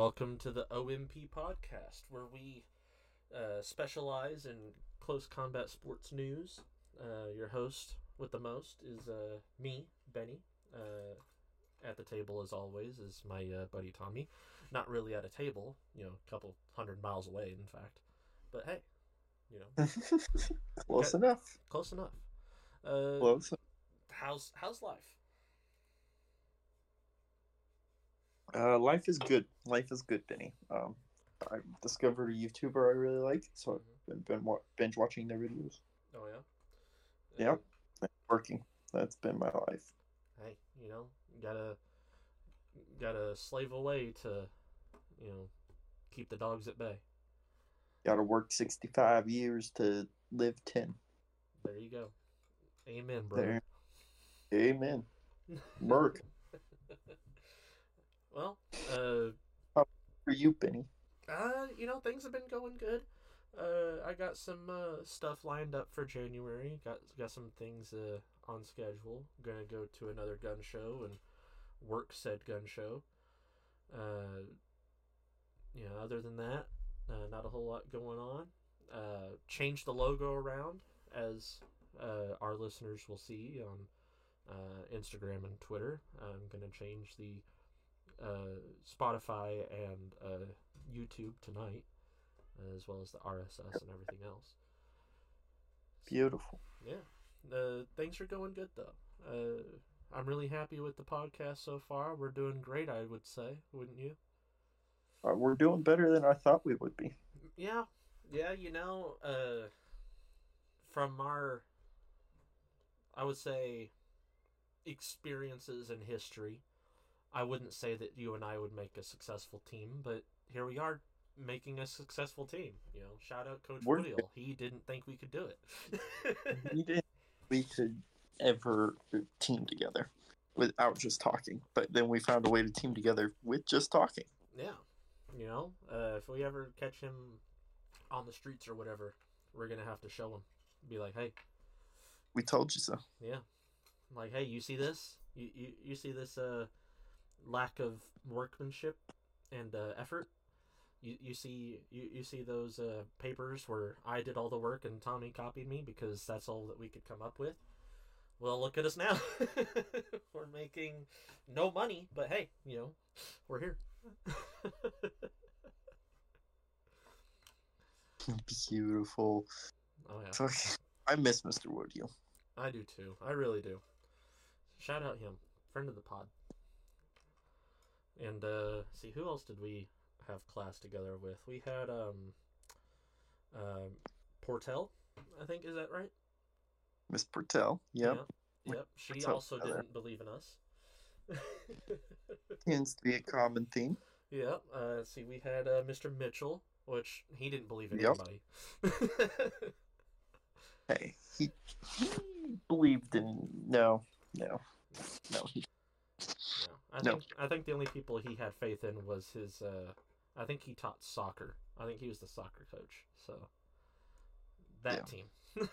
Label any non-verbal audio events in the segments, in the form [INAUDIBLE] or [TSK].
welcome to the OMP podcast, where we uh, specialize in close combat sports news. Uh, your host with the most is uh, me, Benny. Uh, at the table, as always, is my uh, buddy Tommy. Not really at a table, you know, a couple hundred miles away, in fact. But hey, you know, [LAUGHS] Close enough. close enough. Uh, Close. how's how's life? Uh, life is good. Life is good, Benny. Um, I discovered a YouTuber I really like, so I've been, been wa- binge watching their videos. Oh yeah. Yep. Working. That's been my life. hey, you know, gotta gotta slave away to, you know, keep the dogs at bay. Got to work 65 years to live 10. There you go. Amen, brother. There. Amen. Merc. [LAUGHS] well, uh, For you, Benny. uh, you know, things have been going good. Uh, I got some uh, stuff lined up for January. Got got some things uh, on schedule. Gonna go to another gun show and work said gun show. Uh, you know, other than that, uh, not a whole lot going on. Uh, changed the logo around as uh, our listeners will see on uh, Instagram and Twitter. I'm gonna change the Spotify and uh, YouTube tonight, as well as the RSS and everything else. Beautiful. Yeah, uh, things are going good though. Uh, I'm really happy with the podcast so far. We're doing great, I would say, wouldn't you? Uh, we're doing better than I thought we would be. Yeah, yeah. You know, uh, from our, I would say, experiences in history, I wouldn't say that you and I would make a successful team, but here we are making a successful team. You know, shout out Coach We're-. He didn't think we could do it. [LAUGHS] we didn't we could ever team together without just talking. But then we found a way to team together with just talking. Yeah, you know, uh, if we ever catch him on the streets or whatever, we're gonna have to show him. Be like, hey, We told you so. yeah, like, hey, you see this? You you, you see this uh, lack of workmanship and uh, effort? You, you see you, you see those uh, papers where I did all the work and Tommy copied me because that's all that we could come up with. Well, look at us now. [LAUGHS] we're making no money, but hey, you know, we're here. [LAUGHS] Beautiful. Oh yeah, Fuck. [LAUGHS] I miss Mr. Woodiel. I do too. I really do. Shout out him, friend of the pod. And uh see who else did we have class together with? We had um um Portel, I think is that right? Miss Pertel. Yep. Yeah. Yep. She Portel also together. didn't believe in us. [LAUGHS] Tends to be a common theme. yeah. Uh see we had uh, Mr. Mitchell, which he didn't believe in Yep. anybody. [LAUGHS] Hey, he, he believed in no, no, no. He, I No. think I think the only people he had faith in was his. Uh, I think he taught soccer. I think he was the soccer coach. So that team. [LAUGHS] yeah.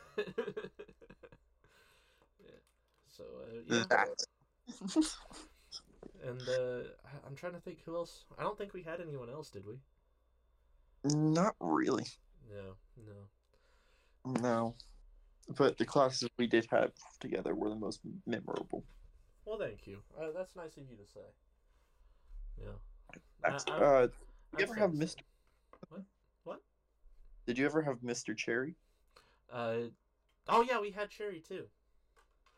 So uh, yeah, and uh, I'm trying to think who else. I don't think we had anyone else, did we? Not really. No, no. No. But the classes we did have together were the most memorable. Well, thank you. Uh, that's nice of you to say. Yeah. That's, I- uh, you ever have Mr. What? What? Did you ever have Mr. Cherry? Uh, oh yeah, we had Cherry too.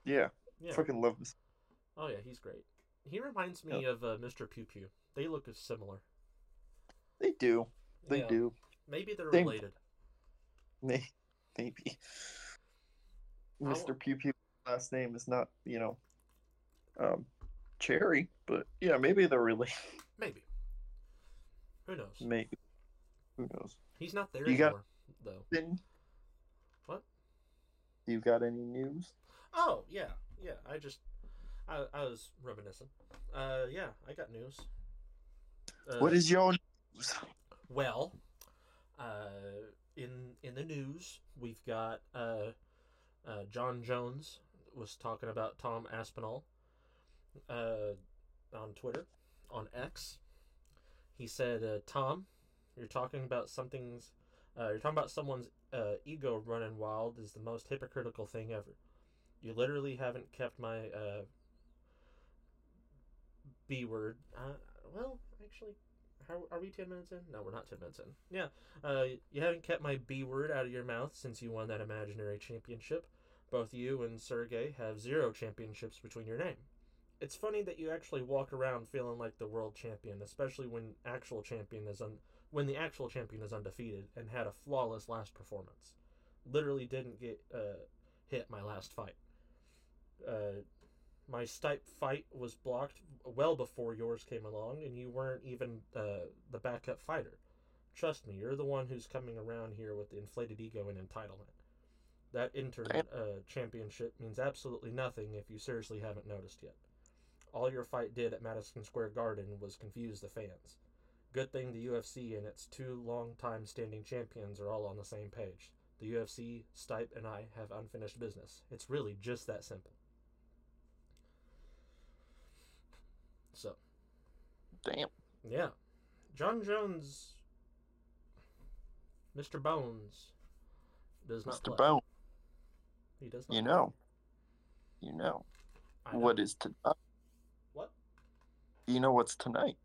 Yeah, Yeah. fucking love this. Oh yeah, he's great. He reminds me of uh, Mr. Pew Pew. They look similar. They do. They Yeah. do. Maybe they're They- related. May maybe. Mr. Pew Pew last name is not, you know, um, Cherry, but yeah, maybe they're really [LAUGHS] Maybe. Who knows? maybe. Who knows? He's not there You got- anymore, though. Then What? you got any news? Oh yeah, yeah. I just, I, I was reminiscing. Uh, yeah, I got news. Uh, what is your news? Well, uh, in in the news, we've got uh, uh, Jon Jones was talking about Tom Aspinall uh, on Twitter, on X. He said, uh, "Tom, you're talking about something's. Uh, you're talking about someone's uh, ego running wild is the most hypocritical thing ever. You literally haven't kept my uh, B word. Uh, well, actually, how are we ten minutes in? No, we're not ten minutes in. Yeah, uh, you haven't kept my B word out of your mouth since you won that imaginary championship. Both you and Sergey have zero championships between your name. It's funny that you actually walk around feeling like the world champion, especially when actual champion is un- when the actual champion is undefeated and had a flawless last performance. Literally didn't get uh, hit my last fight. Uh, my Stipe fight was blocked well before yours came along, and you weren't even uh, the backup fighter. Trust me, you're the one who's coming around here with the inflated ego and entitlement. That intern uh, championship means absolutely nothing if you seriously haven't noticed yet. All your fight did at Madison Square Garden was confuse the fans. Good thing the UFC and its two long-time standing champions are all on the same page. The UFC, Stipe, and I have unfinished business. It's really just that simple. So, Damn. yeah. Jon Jones, Mr. Bones, does not Mr. play. Bone, He does not. you play. know. You know. What is tonight? You know what's tonight?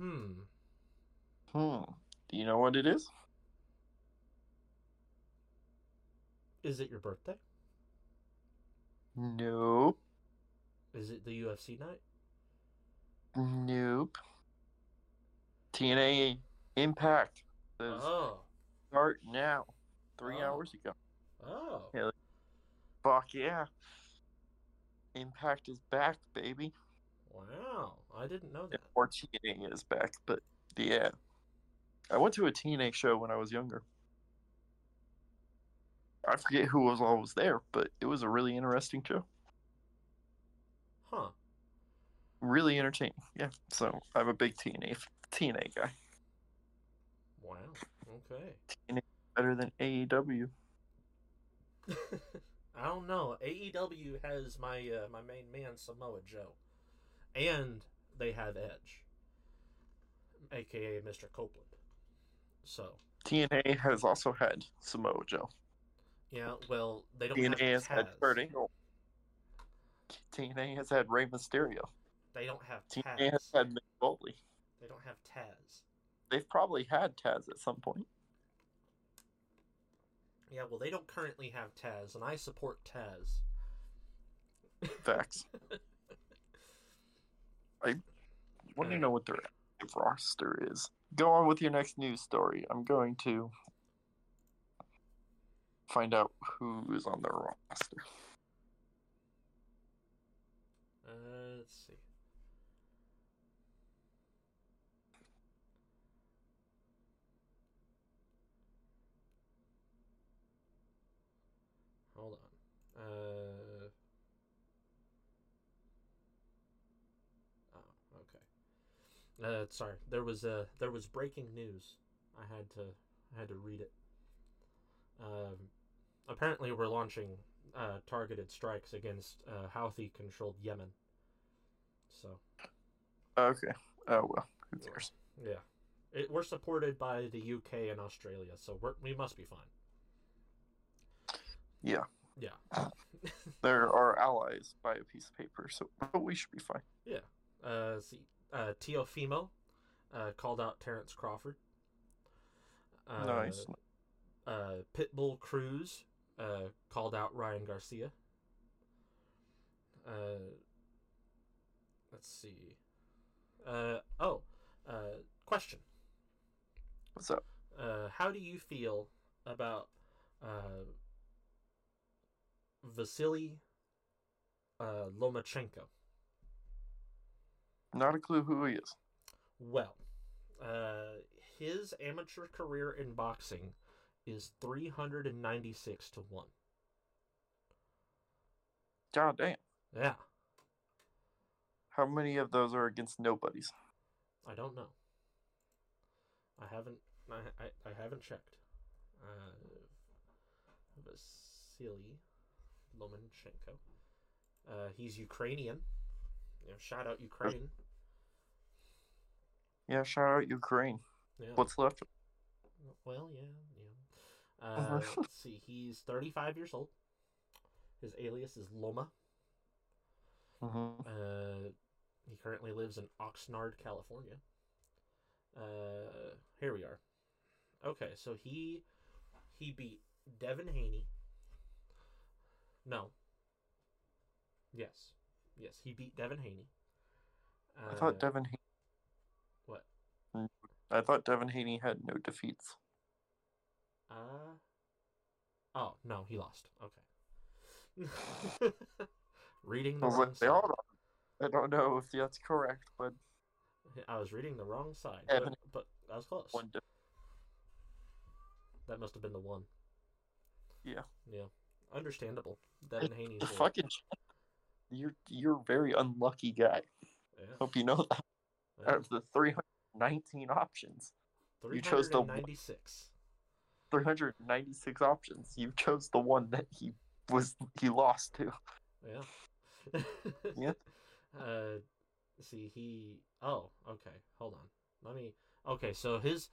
Hmm. Hmm. Do you know what it is? Is it your birthday? Nope. Is it the UFC night? Nope. TNA Impact Oh. start now. Three Oh. hours ago. Oh. Yeah. Fuck yeah. Impact is back, baby. Wow. I didn't know that. Or TNA is back, but yeah. I went to a TNA show when I was younger. I forget who was always there, but it was a really interesting show. Huh. Really entertaining. Yeah. So I'm a big TNA TNA guy. Wow. Okay. Better than AEW. [LAUGHS] I don't know. AEW has my uh, my main man Samoa Joe, and they have Edge, aka Mr. Copeland. So TNA has also had Samoa Joe. yeah, well they don't TNA have has had Tazz. Kurt Angle. TNA has had Rey Mysterio. They don't have TNA has Tazz. had Mick Foley. They don't have Tazz. They've probably had Tazz at some point. Yeah, well they don't currently have Tazz, and I support Tazz. Facts. [LAUGHS] I want to know what their roster is. Go on with your next news story. I'm going to find out who is on their roster. Uh, let's see. Hold on. Uh. Oh, okay. Uh, sorry. There was uh, there was breaking news. I had to I had to read it. Um, apparently, we're launching uh, targeted strikes against uh, Houthi-controlled Yemen. So Okay. Oh well, who cares? yeah, it, we're supported by the UK and Australia, so we're, we must be fine. Yeah, Yeah. [LAUGHS] they're our allies by a piece of paper, so but we should be fine. Yeah. Uh, see, uh, Teofimo uh, called out Terrence Crawford. Uh, nice. Uh, Pitbull Cruz uh, called out Ryan Garcia. Uh, let's see. Uh, oh, uh, question. What's up? Uh, how do you feel about uh, Vasily uh, Lomachenko? Not a clue who he is. Well, uh, his amateur career in boxing is 396 to 1. God damn. Yeah, How many of those are against nobodies? I don't know. I haven't I, I, I haven't checked. Uh, Vasily Lomachenko. Uh, he's Ukrainian. You know, shout out Ukraine. Yeah, shout out Ukraine. Yeah. What's left? Well, yeah, yeah. [LAUGHS] Uh, let's see. He's 35 years old. His alias is Loma. Mm-hmm. Uh, he currently lives in Oxnard, California. Uh, here we are. Okay, so he he beat Devin Haney. No. Yes, yes, he beat Devin Haney. I thought Uh, Devin. Haney- What? I thought Devin Haney had no defeats. Uh. Oh no, he lost. Okay. [LAUGHS] reading the wrong side. on. I don't know if that's correct, but I was reading the wrong side, but, but I was close. one. De- That must have been the one. Yeah. Yeah. Understandable. Devin the fucking. You're you're a very unlucky guy. yeah, Hope you know that. yeah. Out of the 319 options, you chose the one- 396. 396 options, you chose the one that he was he lost to. Yeah. [LAUGHS] Yeah. [LAUGHS] Uh, see, he. Oh, okay. Hold on. Let me. Okay, so his.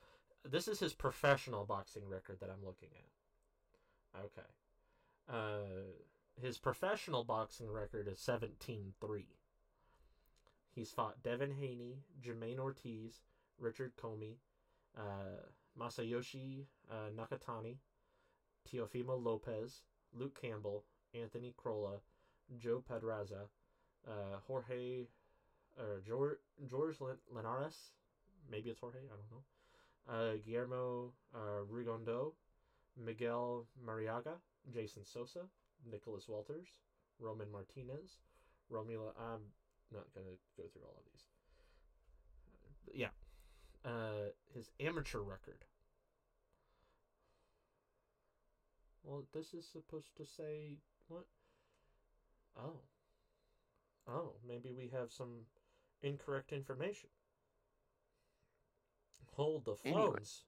This is his professional boxing record that I'm looking at. Okay. Uh, his professional boxing record is 17 3. He's fought Devin Haney, Jamaine Ortiz, Richard Commey, uh, Masayoshi uh, Nakatani, Teofimo Lopez, Luke Campbell, Anthony Crolla, Joe Pedraza, uh, Jorge, or George, George Linares, maybe it's Jorge, I don't know, uh, Guillermo uh, Rigondeaux, Miguel Marriaga, Jason Sosa, Nicholas Walters, Roman Martinez, Romila. I'm not gonna go through all of these. Uh, yeah, uh, his amateur record. Well, this is supposed to say what? Oh. Oh, maybe we have some incorrect information. Hold the Anyway. phones.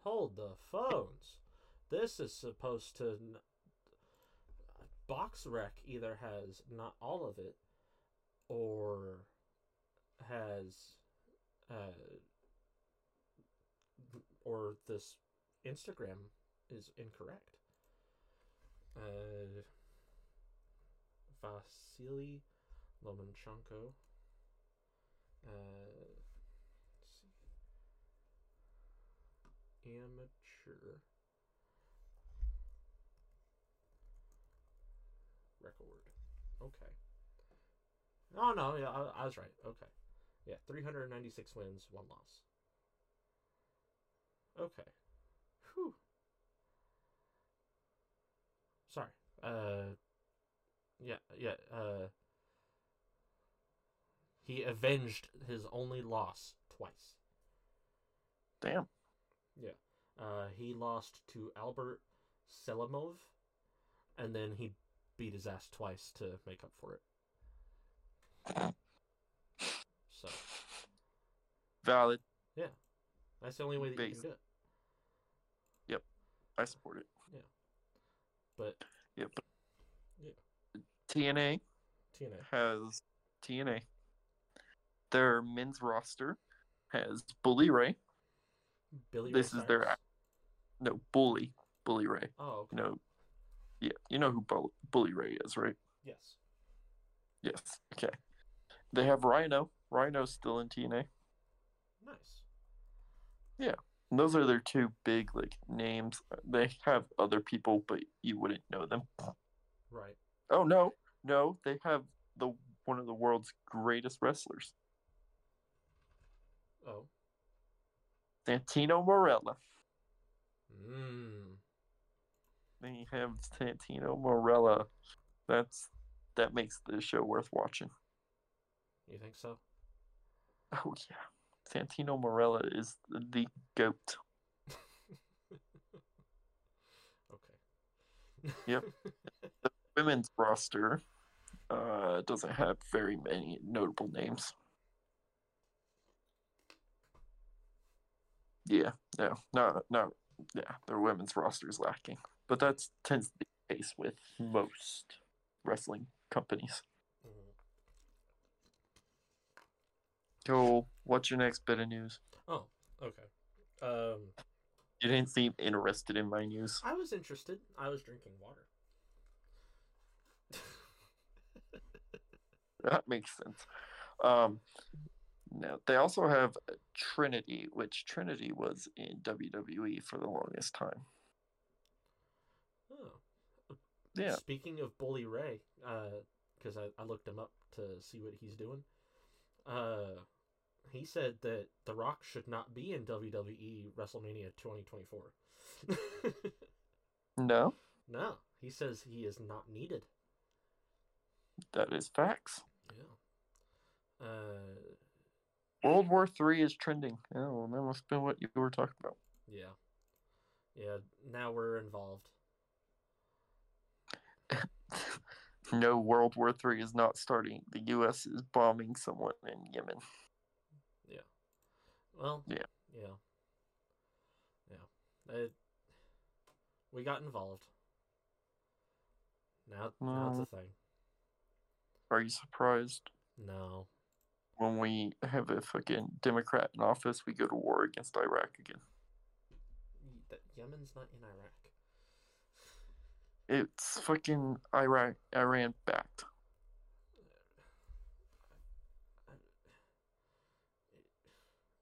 Hold the phones. This is supposed to. Box Rec either has not all of it, or has, uh, or this Instagram is incorrect. Uh, Vasily Lomachenko. Uh, let's see. Amateur record. Okay. Oh no, yeah, I, I was right. Okay. Yeah, 396 wins, one loss. Okay. Whew. Sorry. Uh yeah, yeah, uh he avenged his only loss twice. Damn. Yeah. Uh he lost to Albert Selimov and then he beat his ass twice to make up for it. So, Valid. Yeah, that's the only way that you can do it. Yep, I support it. But Yeah, but Yeah. TNA TNA. has TNA. Their men's roster has Bully Ray. Billy This Ray is their No, Bully. Bully Ray. Oh, okay. No. Yeah, you know who Bull- Bully Ray is, right? Yes. Yes. Okay. They have Rhino. Rhino's still in TNA. Nice. And those are their two big like names. They have other people, but you wouldn't know them. Right. Oh no, no, they have the one of the world's greatest wrestlers, Oh. Santino Marella. Mm. Mmm. They have Santino Marella. That's that makes the show worth watching. You think so? Oh yeah, Santino Marella is the goat. [LAUGHS] okay. Yep. [LAUGHS] The women's roster uh, doesn't have very many notable names. Yeah, no, no, no, yeah, their women's roster is lacking, but that tends to be the case with most wrestling companies. So What's your next bit of news? Oh, okay. Um, You didn't seem interested in my news. I was interested. I was drinking water. [LAUGHS] That makes sense. Um, now they also have Trinity, which Trinity was in WWE for the longest time. oh. Yeah. Speaking of Bully Ray, because I, I looked him up to see what he's doing. Uh, he said that The Rock should not be in WWE WrestleMania 2024. [LAUGHS] No, no, he says he is not needed. that is facts. Yeah. Uh, World War Three is trending. Well, that must be what you were talking about. yeah. Yeah, now we're involved. No, World War Three is not starting. The U.S. is bombing someone in Yemen. Yeah. Well, Yeah. Yeah. Yeah. It, we got involved. Now, now it's a thing. Are you surprised? No. When we have a fucking Democrat in office, we go to war against Iraq again. That- Yemen's not in Iraq. It's fucking Iraq, Iran backed.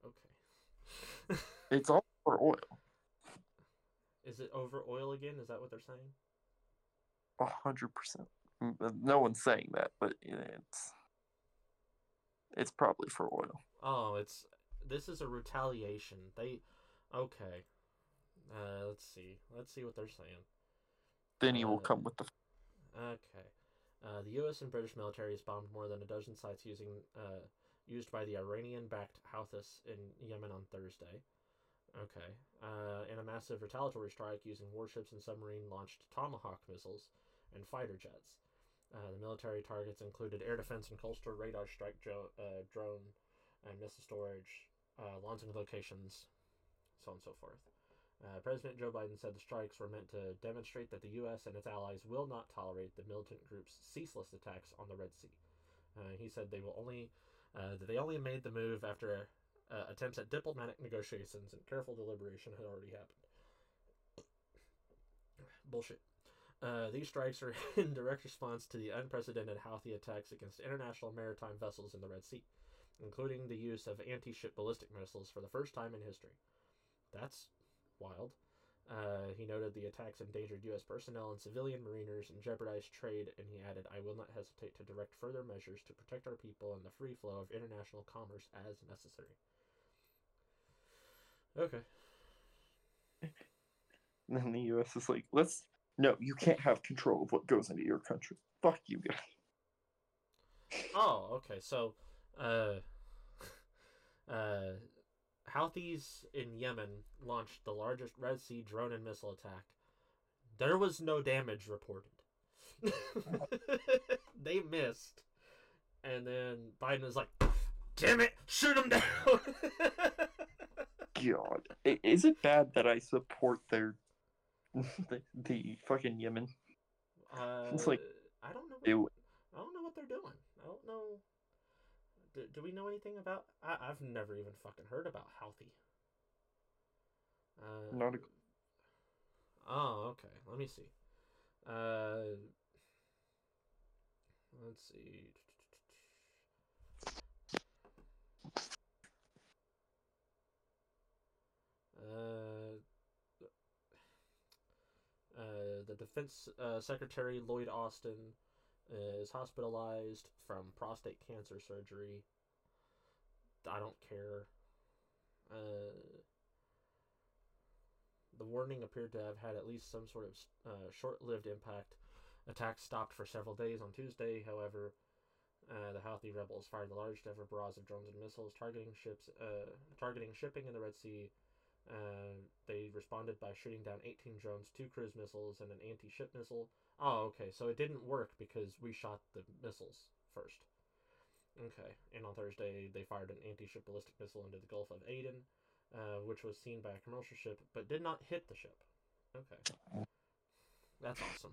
Okay. It's all for oil. Is it over oil again? Is that what they're saying? A hundred percent. Mm, No one's saying that, but it's it's probably for oil. Oh, it's this is a retaliation. They okay. Uh, let's see. Let's see what they're saying. Then he will Uh, come with the. Okay. Uh, the U.S. and British militaries bombed more than a dozen sites using uh, used by the Iranian-backed Houthis in Yemen on Thursday. Okay. Uh, in a massive retaliatory strike using warships and submarine-launched Tomahawk missiles and fighter jets. Uh, the military targets included air defense and coastal radar strike jo- uh, drone and missile storage, uh, launching locations, so on and so forth. Uh, President Joe Biden said the strikes were meant to demonstrate that the U.S. and its allies will not tolerate the militant group's ceaseless attacks on the Red Sea. Uh, he said they will only uh, that they only made the move after uh, attempts at diplomatic negotiations and careful deliberation had already happened. Bullshit. Uh, these strikes are [LAUGHS] in direct response to the unprecedented Houthi attacks against international maritime vessels in the Red Sea, including the use of anti-ship ballistic missiles for the first time in history. That's wild. Uh, he noted the attacks endangered U.S. personnel and civilian mariners and jeopardized trade, and he added, I will not hesitate to direct further measures to protect our people and the free flow of international commerce as necessary. Okay. [LAUGHS] And then the U.S. is like, let's. No, you can't have control of what goes into your country. Fuck you guys. Oh, okay. So, uh, [LAUGHS] uh, Houthis in Yemen launched the largest Red Sea drone and missile attack. There was no damage reported. [LAUGHS] they missed, and then Biden was like, "Damn it, shoot them down." [LAUGHS] God, is it bad that I support their [LAUGHS] the, the fucking Yemen? uh, It's like- I don't know. It, I don't know what they're doing. I don't know. Do, do we know anything about? I, I've never even fucking heard about Houthi. Uh, Not a- Oh, okay. Let me see. Uh, let's see. Uh, uh, the Defense uh, Secretary Lloyd Austin is hospitalized from prostate cancer surgery. I don't care. Uh, the warning appeared to have had at least some sort of uh, short-lived impact. Attacks stopped for several days on Tuesday. However, uh, the Houthi rebels fired the largest ever barrage of drones and missiles targeting ships, uh, targeting shipping in the Red Sea. Uh, they responded by shooting down 18 drones, two cruise missiles, and an anti-ship missile. Oh, okay. So it didn't work because we shot the missiles first. Okay. And on Thursday, they fired an anti-ship ballistic missile into the Gulf of Aden, uh, which was seen by a commercial ship, but did not hit the ship. Okay. That's awesome.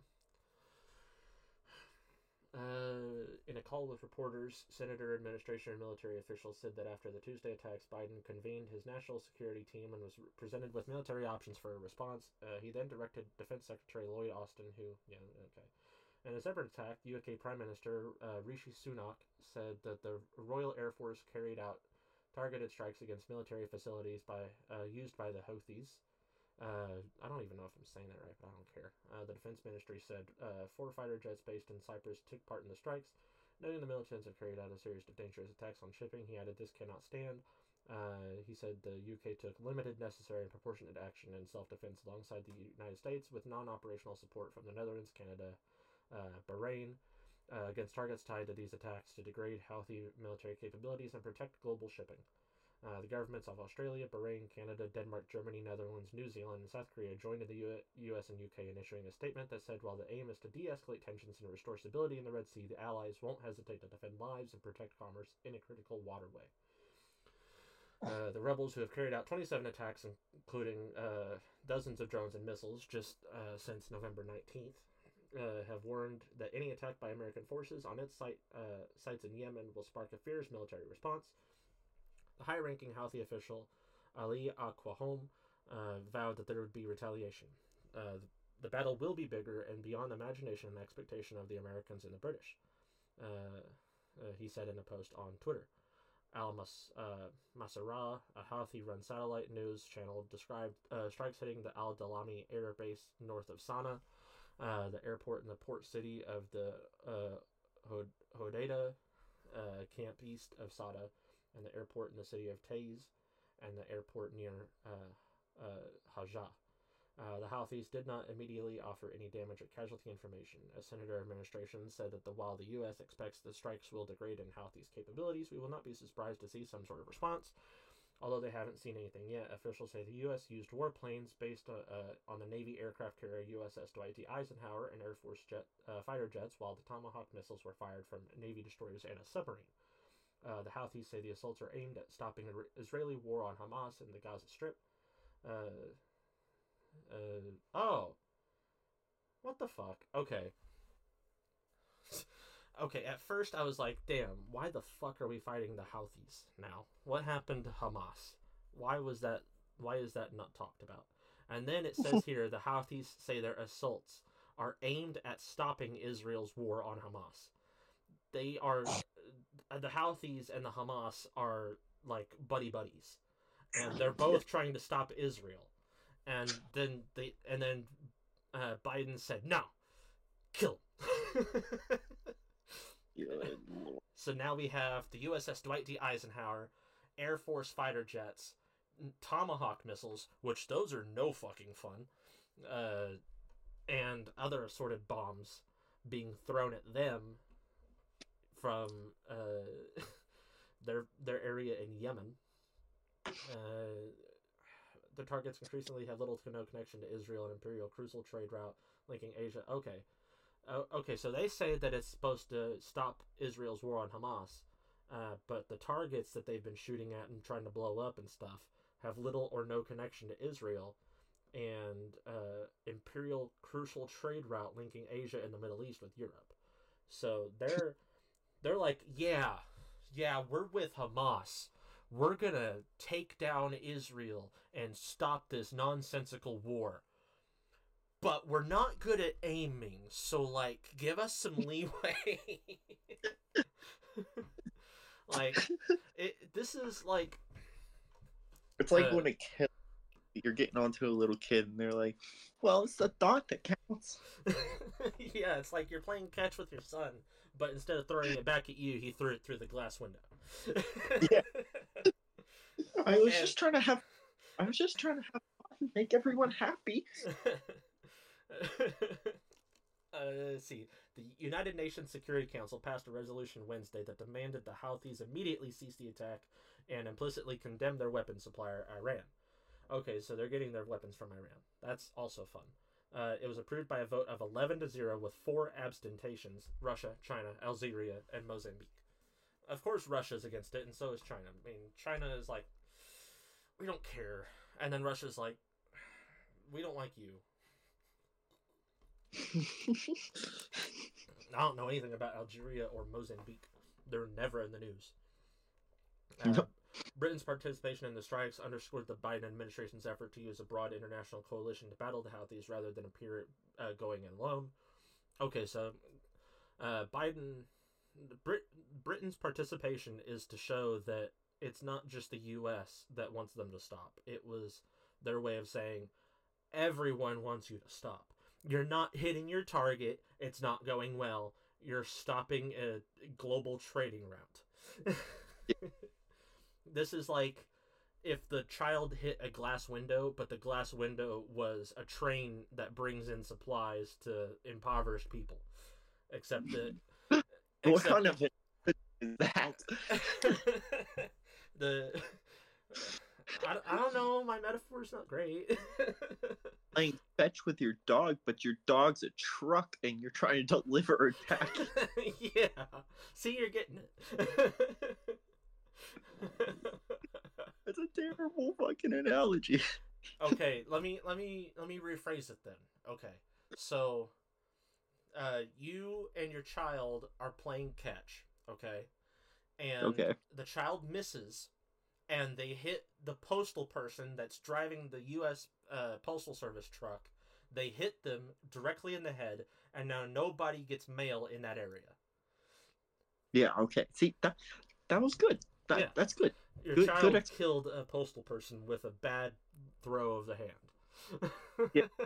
Uh, in a call with reporters, senator, administration, and military officials said that after the Tuesday attacks, Biden convened his national security team and was presented with military options for a response. Uh, he then directed Defense Secretary Lloyd Austin, who, yeah, okay. In a separate attack, UK Prime Minister uh, Rishi Sunak said that the Royal Air Force carried out targeted strikes against military facilities by uh, used by the Houthis. Uh, I don't even know if I'm saying that right, but I don't care. Uh, the defense ministry said uh, four fighter jets based in Cyprus took part in the strikes. Noting the militants have carried out a series of dangerous attacks on shipping, he added, This cannot stand. Uh, he said the UK took limited, necessary, and proportionate action in self defense alongside the United States with non operational support from the Netherlands, Canada, uh, Bahrain, uh, against targets tied to these attacks to degrade Houthi military capabilities and protect global shipping. Uh, the governments of Australia, Bahrain, Canada, Denmark, Germany, Netherlands, New Zealand, and South Korea joined in the U- US and UK in issuing a statement that said while the aim is to de escalate tensions and restore stability in the Red Sea, the Allies won't hesitate to defend lives and protect commerce in a critical waterway. Uh, the rebels, who have carried out 27 attacks, including uh, dozens of drones and missiles, just uh, since November 19th, uh, have warned that any attack by American forces on its site, uh, sites in Yemen will spark a fierce military response. The high ranking Houthi official, Ali al-Qahoum, uh, vowed that there would be retaliation. Uh, the battle will be bigger and beyond imagination and expectation of the Americans and the British, uh, uh, he said in a post on Twitter. Al Mas- uh, Masirah, a Houthi run satellite news channel, described uh, strikes hitting the al-Dulaimi air base north of Sana'a, the airport in the port city of the Hodeida camp east of Sada, and the airport in the city of Taiz, and the airport near uh, uh, Hajjah. Uh, the Houthis did not immediately offer any damage or casualty information. A senator administration said that the, while the U.S. expects the strikes will degrade in Houthis' capabilities, we will not be surprised to see some sort of response. Although they haven't seen anything yet, officials say the U.S. used warplanes based uh, uh, on the Navy aircraft carrier USS Dwight D. Eisenhower and Air Force jet uh, fighter jets, while the Tomahawk missiles were fired from Navy destroyers and a submarine. Uh, the Houthis say the assaults are aimed at stopping an Israeli war on Hamas in the Gaza Strip. Uh, uh, oh. What the fuck? Okay. [LAUGHS] okay, at first I was like, damn, why the fuck are we fighting the Houthis now? What happened to Hamas? Why was that why is that not talked about? And then it says [LAUGHS] here the Houthis say their assaults are aimed at stopping Israel's war on Hamas. They are the Houthis and the Hamas are like buddy buddies. And [LAUGHS] they're both trying to stop Israel and then they and then uh, Biden said no, kill. [LAUGHS] so now we have the USS Dwight D. Eisenhower, Air Force fighter jets, Tomahawk missiles, which those are no fucking fun, uh, and other assorted bombs being thrown at them from uh, [LAUGHS] their their area in Yemen. Uh, the targets increasingly have little to no connection to Israel and imperial crucial trade route linking Asia. Okay, uh, okay, so they say that it's supposed to stop Israel's war on Hamas, uh, but the targets that they've been shooting at and trying to blow up and stuff have little or no connection to Israel and uh, imperial crucial trade route linking Asia and the Middle East with Europe. So they're they're like, yeah, yeah, we're with Hamas we're gonna take down Israel and stop this nonsensical war. But we're not good at aiming, so like, give us some [LAUGHS] leeway. [LAUGHS] like, it, this is like. It's like uh, when a kid, you're getting onto a little kid, and they're like, "Well, it's the thought that counts." [LAUGHS] yeah, it's like you're playing catch with your son, but instead of throwing it back at you, he threw it through the glass window. Yeah. [LAUGHS] I was And- just trying to have. I was just trying to have fun, make everyone happy. [LAUGHS] uh, let's see. The United Nations Security Council passed a resolution Wednesday that demanded the Houthis immediately cease the attack and implicitly condemn their weapon supplier, Iran. Okay, so they're getting their weapons from Iran. That's also fun. Uh, it was approved by a vote of 11 to 0 with four abstentions Russia, China, Algeria, and Mozambique. Of course, Russia's against it, and so is China. I mean, China is like, we don't care. And then Russia's like, we don't like you. [LAUGHS] I don't know anything about Algeria or Mozambique. They're never in the news. Nope. Britain's participation in the strikes underscored the Biden administration's effort to use a broad international coalition to battle the Houthis rather than appear uh, going in alone. Okay, so uh, Biden, Brit- Britain's participation is to show that it's not just the U.S. that wants them to stop. It was their way of saying everyone wants you to stop. You're not hitting your target. It's not going well. You're stopping a global trading route. [LAUGHS] this is like if the child hit a glass window, but the glass window was a train that brings in supplies to impoverished people. Except that. [LAUGHS] What except- kind of is [LAUGHS] that? [LAUGHS] the. I, I don't know. My metaphor's not great. Playing fetch with your dog, but your dog's a truck and you're trying to deliver a package. yeah. See, you're getting it. [LAUGHS] It's a terrible fucking analogy. [LAUGHS] okay, let me let me let me rephrase it then. Okay. So uh you and your child are playing catch, okay? And Okay. the child misses and they hit the postal person that's driving the US uh, postal service truck. They hit them directly in the head and now nobody gets mail in that area. Yeah, okay. See that that was good. That Yeah. that's good. Your Good- child good ex- killed a postal person with a bad throw of the hand. Yeah. [LAUGHS]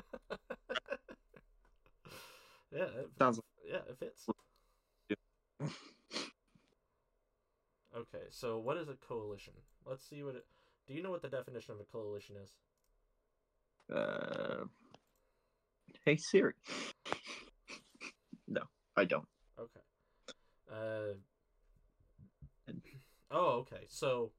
yeah, it, Sounds yeah, it fits. [LAUGHS] Okay, so what is a coalition? Let's see what it. Do you know what the definition of a coalition is? uh Hey Siri. [LAUGHS] No, I don't. Okay. Uh. Oh, okay. So,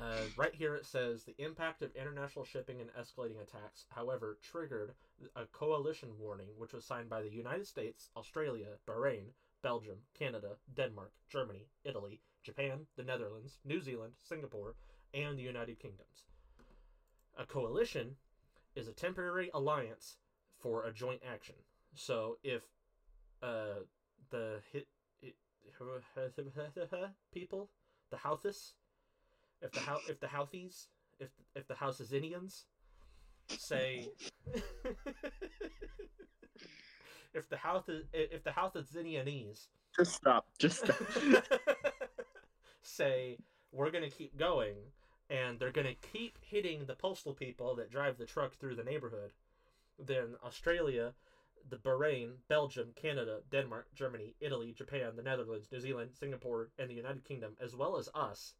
uh, right here it says the impact of international shipping and escalating attacks, however, triggered a coalition warning, which was signed by the United States, Australia, Bahrain, Belgium, Canada, Denmark, Germany, Italy, Japan, the Netherlands, New Zealand, Singapore, and the United Kingdoms. A coalition is a temporary alliance for a joint action. So if uh, the [LAUGHS] people, the Houthis, if the Hou- if the Houthis, if if the Housesinians say, [LAUGHS] if the Houth if the Housesinianese Just stop. Just stop. [LAUGHS] say we're gonna keep going and they're gonna keep hitting the postal people that drive the truck through the neighborhood, then Australia, the Bahrain, Belgium, Canada, Denmark, Germany, Italy, Japan, the Netherlands, New Zealand, Singapore, and the United Kingdom, as well as us,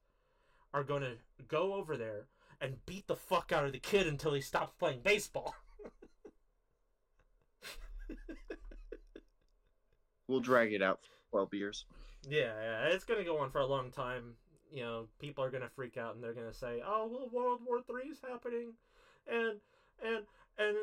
are gonna go over there and beat the fuck out of the kid until he stops playing baseball. [LAUGHS] we'll drag it out for twelve years. Yeah, yeah, it's gonna go on for a long time. You know, people are gonna freak out and they're gonna say, "Oh, well, World War Three is happening," and and and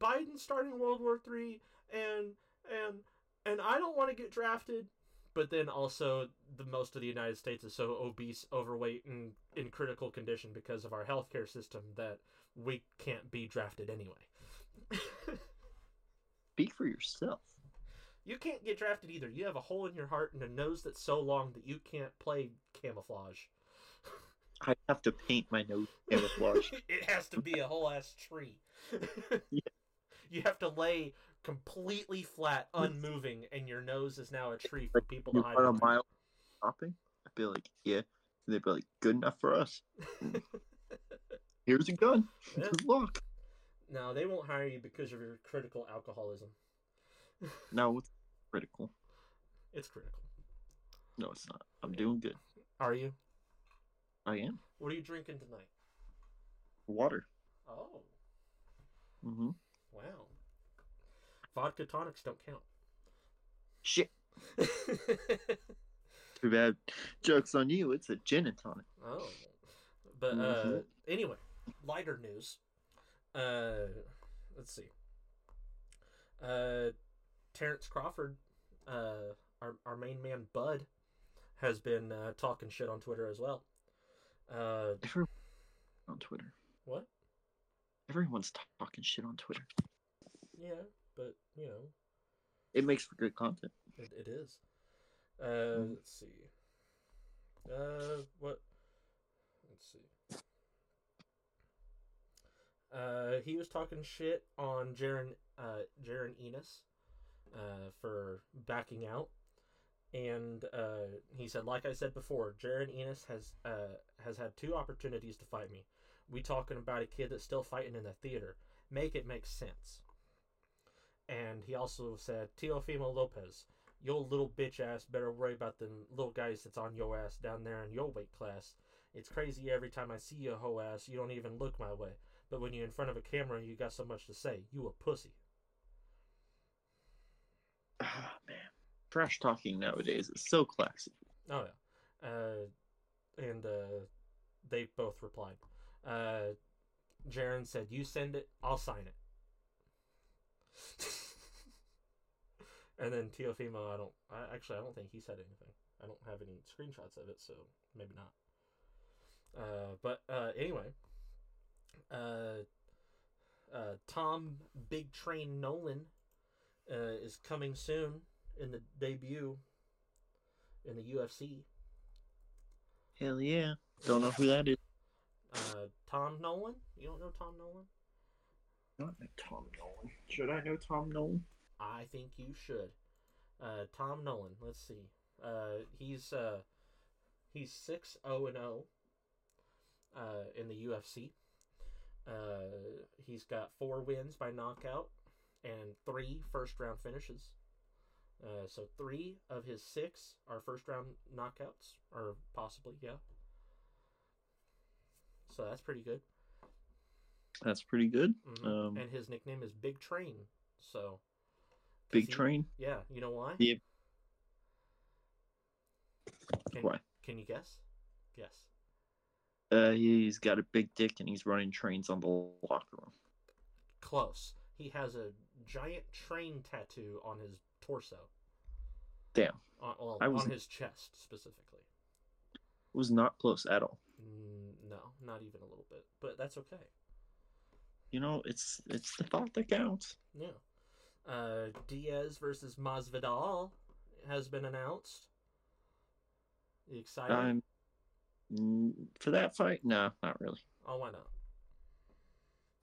Biden's starting World War Three, and and and I don't want to get drafted. But then also, the most of the United States is so obese, overweight, and in critical condition because of our healthcare system that we can't be drafted anyway. [LAUGHS] Speak for yourself. You can't get drafted either. You have a hole in your heart and a nose that's so long that you can't play camouflage. [LAUGHS] I have to paint my nose camouflage. [LAUGHS] it has to be a whole ass tree. Yeah. You have to lay completely flat, unmoving, and your nose is now a tree for people to you hide. run a mile shopping? I'd be like, yeah. And they'd be like, good enough for us. [LAUGHS] Here's a gun. Yeah. Good luck. No, they won't hire you because of your critical alcoholism. No, it's critical. It's critical. No, it's not. I'm doing good. Are you? I am. What are you drinking tonight? Water. Oh, hmm wow. Vodka tonics don't count. Shit. [LAUGHS] Too bad. Joke's on you. It's a gin and tonic. Oh, but uh, Mhm. anyway, lighter news. Uh, let's see. Uh, Terrence Crawford, uh, our our main man Bud, has been uh, talking shit on Twitter as well. Uh, on Twitter. what? Everyone's talking shit on Twitter. Yeah, but you know, it makes for good content. It, it is. Uh, Mm. let's see. Uh, what? Let's see. Uh, he was talking shit on Jaron, uh, Jaron Ennis, uh, for backing out, and uh, he said, like I said before, Jaron Ennis has uh has had two opportunities to fight me. We talking about a kid that's still fighting in the theater. Make it make sense. And he also said, Teofimo Lopez, your little bitch ass better worry about them little guys that's on your ass down there in your weight class. It's crazy every time I see your hoe ass, you don't even look my way. But when you're in front of a camera, you got so much to say. You a pussy. [SIGHS] Ah man, trash talking nowadays is so classy. Oh yeah. Uh, and uh, they both replied. Uh, Jaron said, "You send it, I'll sign it." [LAUGHS] and then Teofimo, I don't. I, actually, I don't think he said anything. I don't have any screenshots of it, so maybe not. Uh, but uh, anyway, uh, uh, Tom Big Train Nolan uh, is coming soon in the debut in the UFC. Hell yeah. Don't know who that is. Uh, Tom Nolan? You don't know Tom Nolan? Not Tom Nolan. Should I know Tom Nolan? I think you should. Uh, Tom Nolan. Let's see. Uh, he's uh, he's six zero and zero. Uh, in the UFC. Uh, he's got four wins by knockout and three first round finishes. Uh, so three of his six are first round knockouts, or possibly, yeah. So that's pretty good. That's pretty good. Mhm. Um, and his nickname is Big Train. So Big he- Train. Yeah, you know why? Yeah. Can, Why? Can you guess? Guess. Uh, he's got a big dick and he's running trains on the locker room. Close. He has a giant train tattoo on his torso. Damn. On, well, I was- on his chest specifically. Was not close at all. Mm, no, not even a little bit. But that's okay. You know, it's it's the thought that counts. Yeah. Uh, Diaz versus Masvidal has been announced. You excited? Mm, for that fight. No, not really. oh, why not?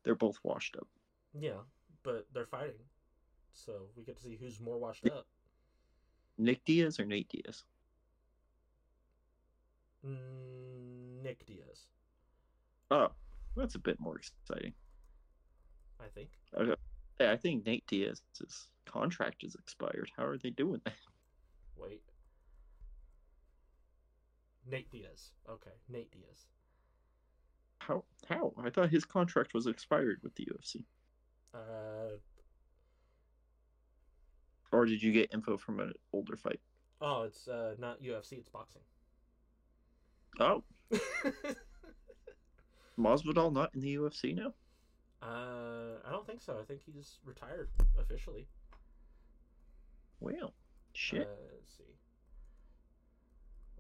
They're both washed up. Yeah, but they're fighting, so we get to see who's more washed up. Nick Diaz or Nate Diaz? Mm, Nick Diaz, Oh, that's a bit more exciting. I think. Okay. Hey, I think Nate Diaz's contract is expired. How are they doing that? Wait. Nate Diaz. Okay, Nate Diaz. How? How? I thought his contract was expired with the UFC. Uh Or did you get info from an older fight? oh, it's uh not UFC, it's boxing. Oh, [LAUGHS] Masvidal not in the UFC now. uh, I don't think so. I think he's retired officially. Well, shit. Uh, let's see.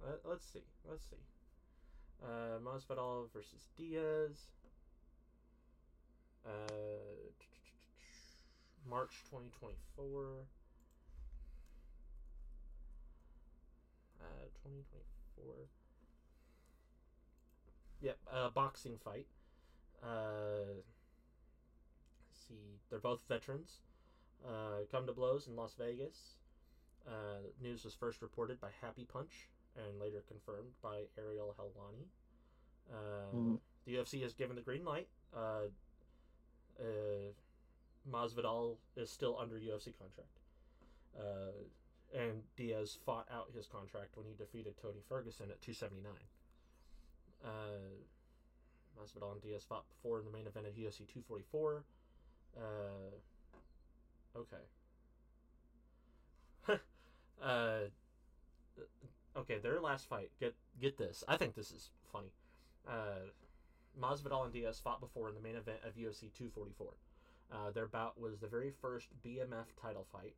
Uh, let's see. Let's see. Uh, Masvidal versus Diaz. Uh, March 2024. Uh, 2024. Yep, uh, boxing fight. Uh, let's see, they're both veterans. Uh, come to blows in Las Vegas. Uh, news was first reported by Happy Punch and later confirmed by Ariel Helwani. Uh, Mhm. The UFC has given the green light. Uh, uh, Masvidal is still under UFC contract. Uh, and Diaz fought out his contract when he defeated Tony Ferguson at 279. Uh, Masvidal and Diaz fought before in the main event of UFC 244. Uh, okay. [LAUGHS] uh, okay, their last fight. Get get this. I think this is funny. Uh, Masvidal and Diaz fought before in the main event of UFC 244. Uh, their bout was the very first BMF title fight,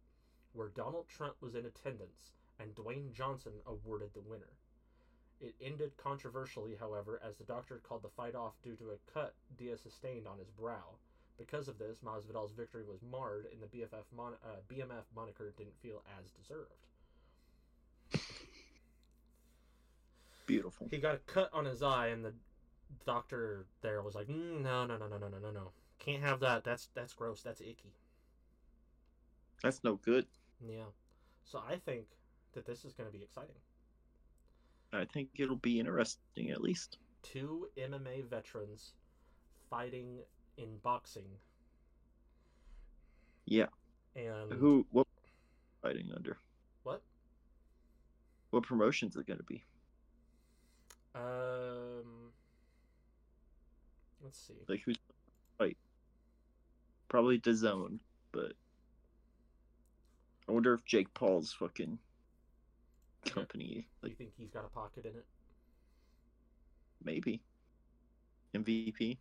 where Donald Trump was in attendance and Dwayne Johnson awarded the winner. It ended controversially, however, as the doctor called the fight off due to a cut Diaz sustained on his brow. Because of this, Masvidal's victory was marred, and the BFF mon- uh, BMF moniker didn't feel as deserved. Beautiful. He got a cut on his eye, and the doctor there was like, mm, "No, no, no, no, no, no, no, no, can't have that. That's that's gross. That's icky." That's no good. Yeah. So I think that this is going to be exciting. I think it'll be interesting at least. Two MMA veterans fighting in boxing, Yeah. and Who? What? Fighting under? what? What promotions it going to be? Um, let's see. Like who's fight? Probably DAZN, but I wonder if Jake Paul's fucking company, Do you think he's got a pocket in it? maybe MVP.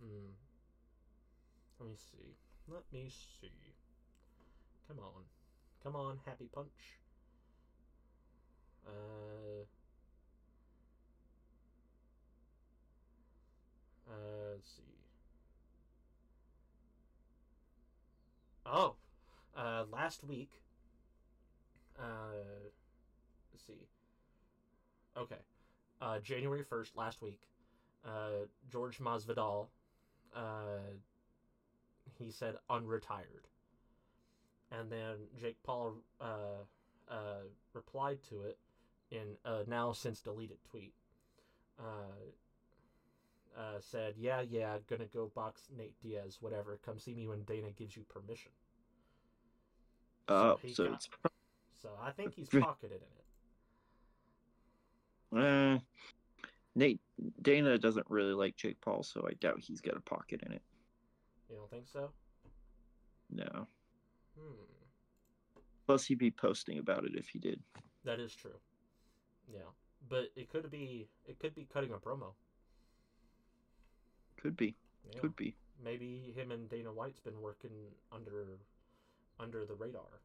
Hmm. Let me see. Let me see. Come on. Come on, Happy Punch. Uh. Uh, let's see. Oh, uh, last week. Uh, let's see. Okay, uh, January first, last week. Uh, George Masvidal. Uh, he said unretired, and then Jake Paul uh, uh, replied to it in a now since deleted tweet. Uh, uh, said, "Yeah, yeah, gonna go box Nate Diaz, whatever. Come see me when Dana gives you permission." Oh, he so got- it's So I think he's [LAUGHS] pocketed in it. Uh, Nate Dana doesn't really like Jake Paul, so I doubt he's got a pocket in it. You don't think so? No. Hmm. Plus, he'd be posting about it if he did. That is true. Yeah, but it could be it could be cutting a promo. Could be. Yeah. Could be. Maybe him and Dana White's been working under under the radar.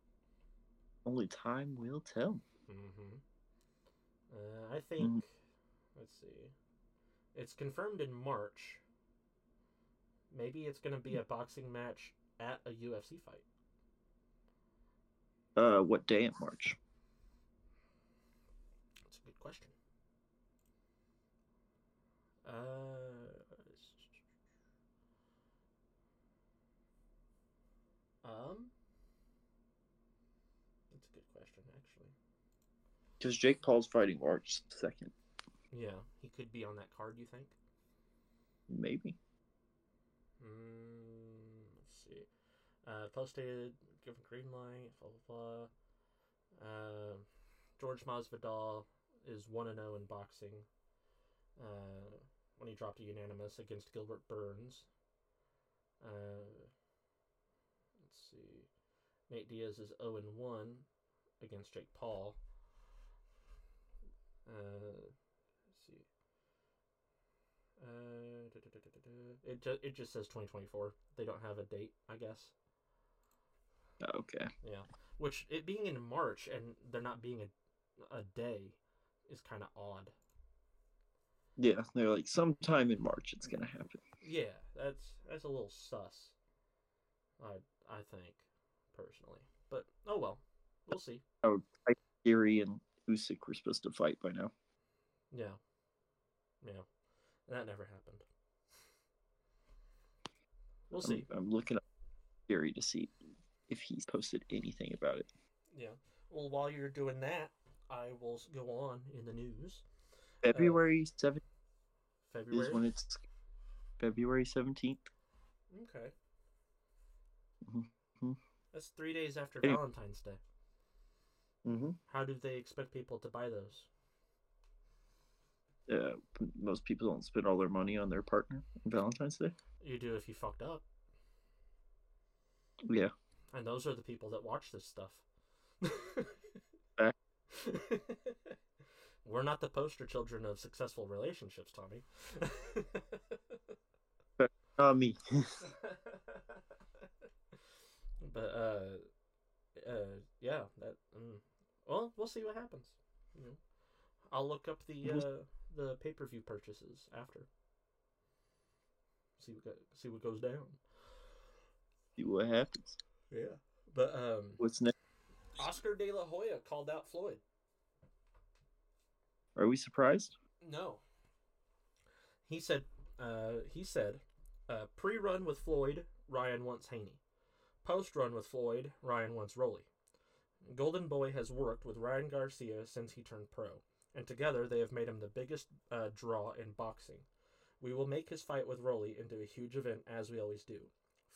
Only time will tell. Mm-hmm. Uh, I think. Mhm. Let's see. It's confirmed in March. Maybe it's going to be a boxing match at a UFC fight. Uh, what day in March? That's a good question. Uh, um, that's a good question, actually. Because Jake Paul's fighting March second, Yeah, he could be on that card. You think? maybe. Mm, let's see. Uh, posted, given green light, blah blah blah. Uh, George Masvidal is one and zero in boxing. Uh, when he dropped a unanimous against Gilbert Burns. Uh, let's see. Nate Diaz is zero and one against Jake Paul. Uh, let's see. Uh, da- da- da-. It ju- it just says 2024. They don't have a date, I guess. Oh, okay. Yeah, which it being in March and there not being a a day is kind of odd. Yeah, they're like sometime in March it's gonna happen. Yeah, that's that's a little sus. I I think personally, but oh well, we'll see. Fury and Usyk were supposed to fight by now. Yeah, yeah, that never happened. We'll I'm, see. I'm looking up Fury to see if he's posted anything about it. Yeah. Well, while you're doing that, I will go on in the news. February seventh February. is when it's February seventeenth. Okay. Mhm. That's three days after Hey. Valentine's Day. Mm-hmm. How do they expect people to buy those? Uh, most people don't spend all their money on their partner on Valentine's Day. You do if you fucked up. Yeah, And those are the people that watch this stuff. [LAUGHS] We're not the poster children of successful relationships, Tommy. not me. [LAUGHS] [LAUGHS] but uh, uh, yeah, that. Mm, well, we'll see what happens. You know, I'll look up the uh, the pay per view purchases after. See what go- see what goes down. See what happens. Yeah. But um, What's next? Oscar De La Hoya called out Floyd. Are we surprised? No. He said. Uh, he said, uh, pre-run with Floyd, Ryan wants Haney. Post-run with Floyd, Ryan wants Rolly. Golden Boy has worked with Ryan Garcia since he turned pro, and together they have made him the biggest uh, draw in boxing. We will make his fight with Rolly into a huge event as we always do.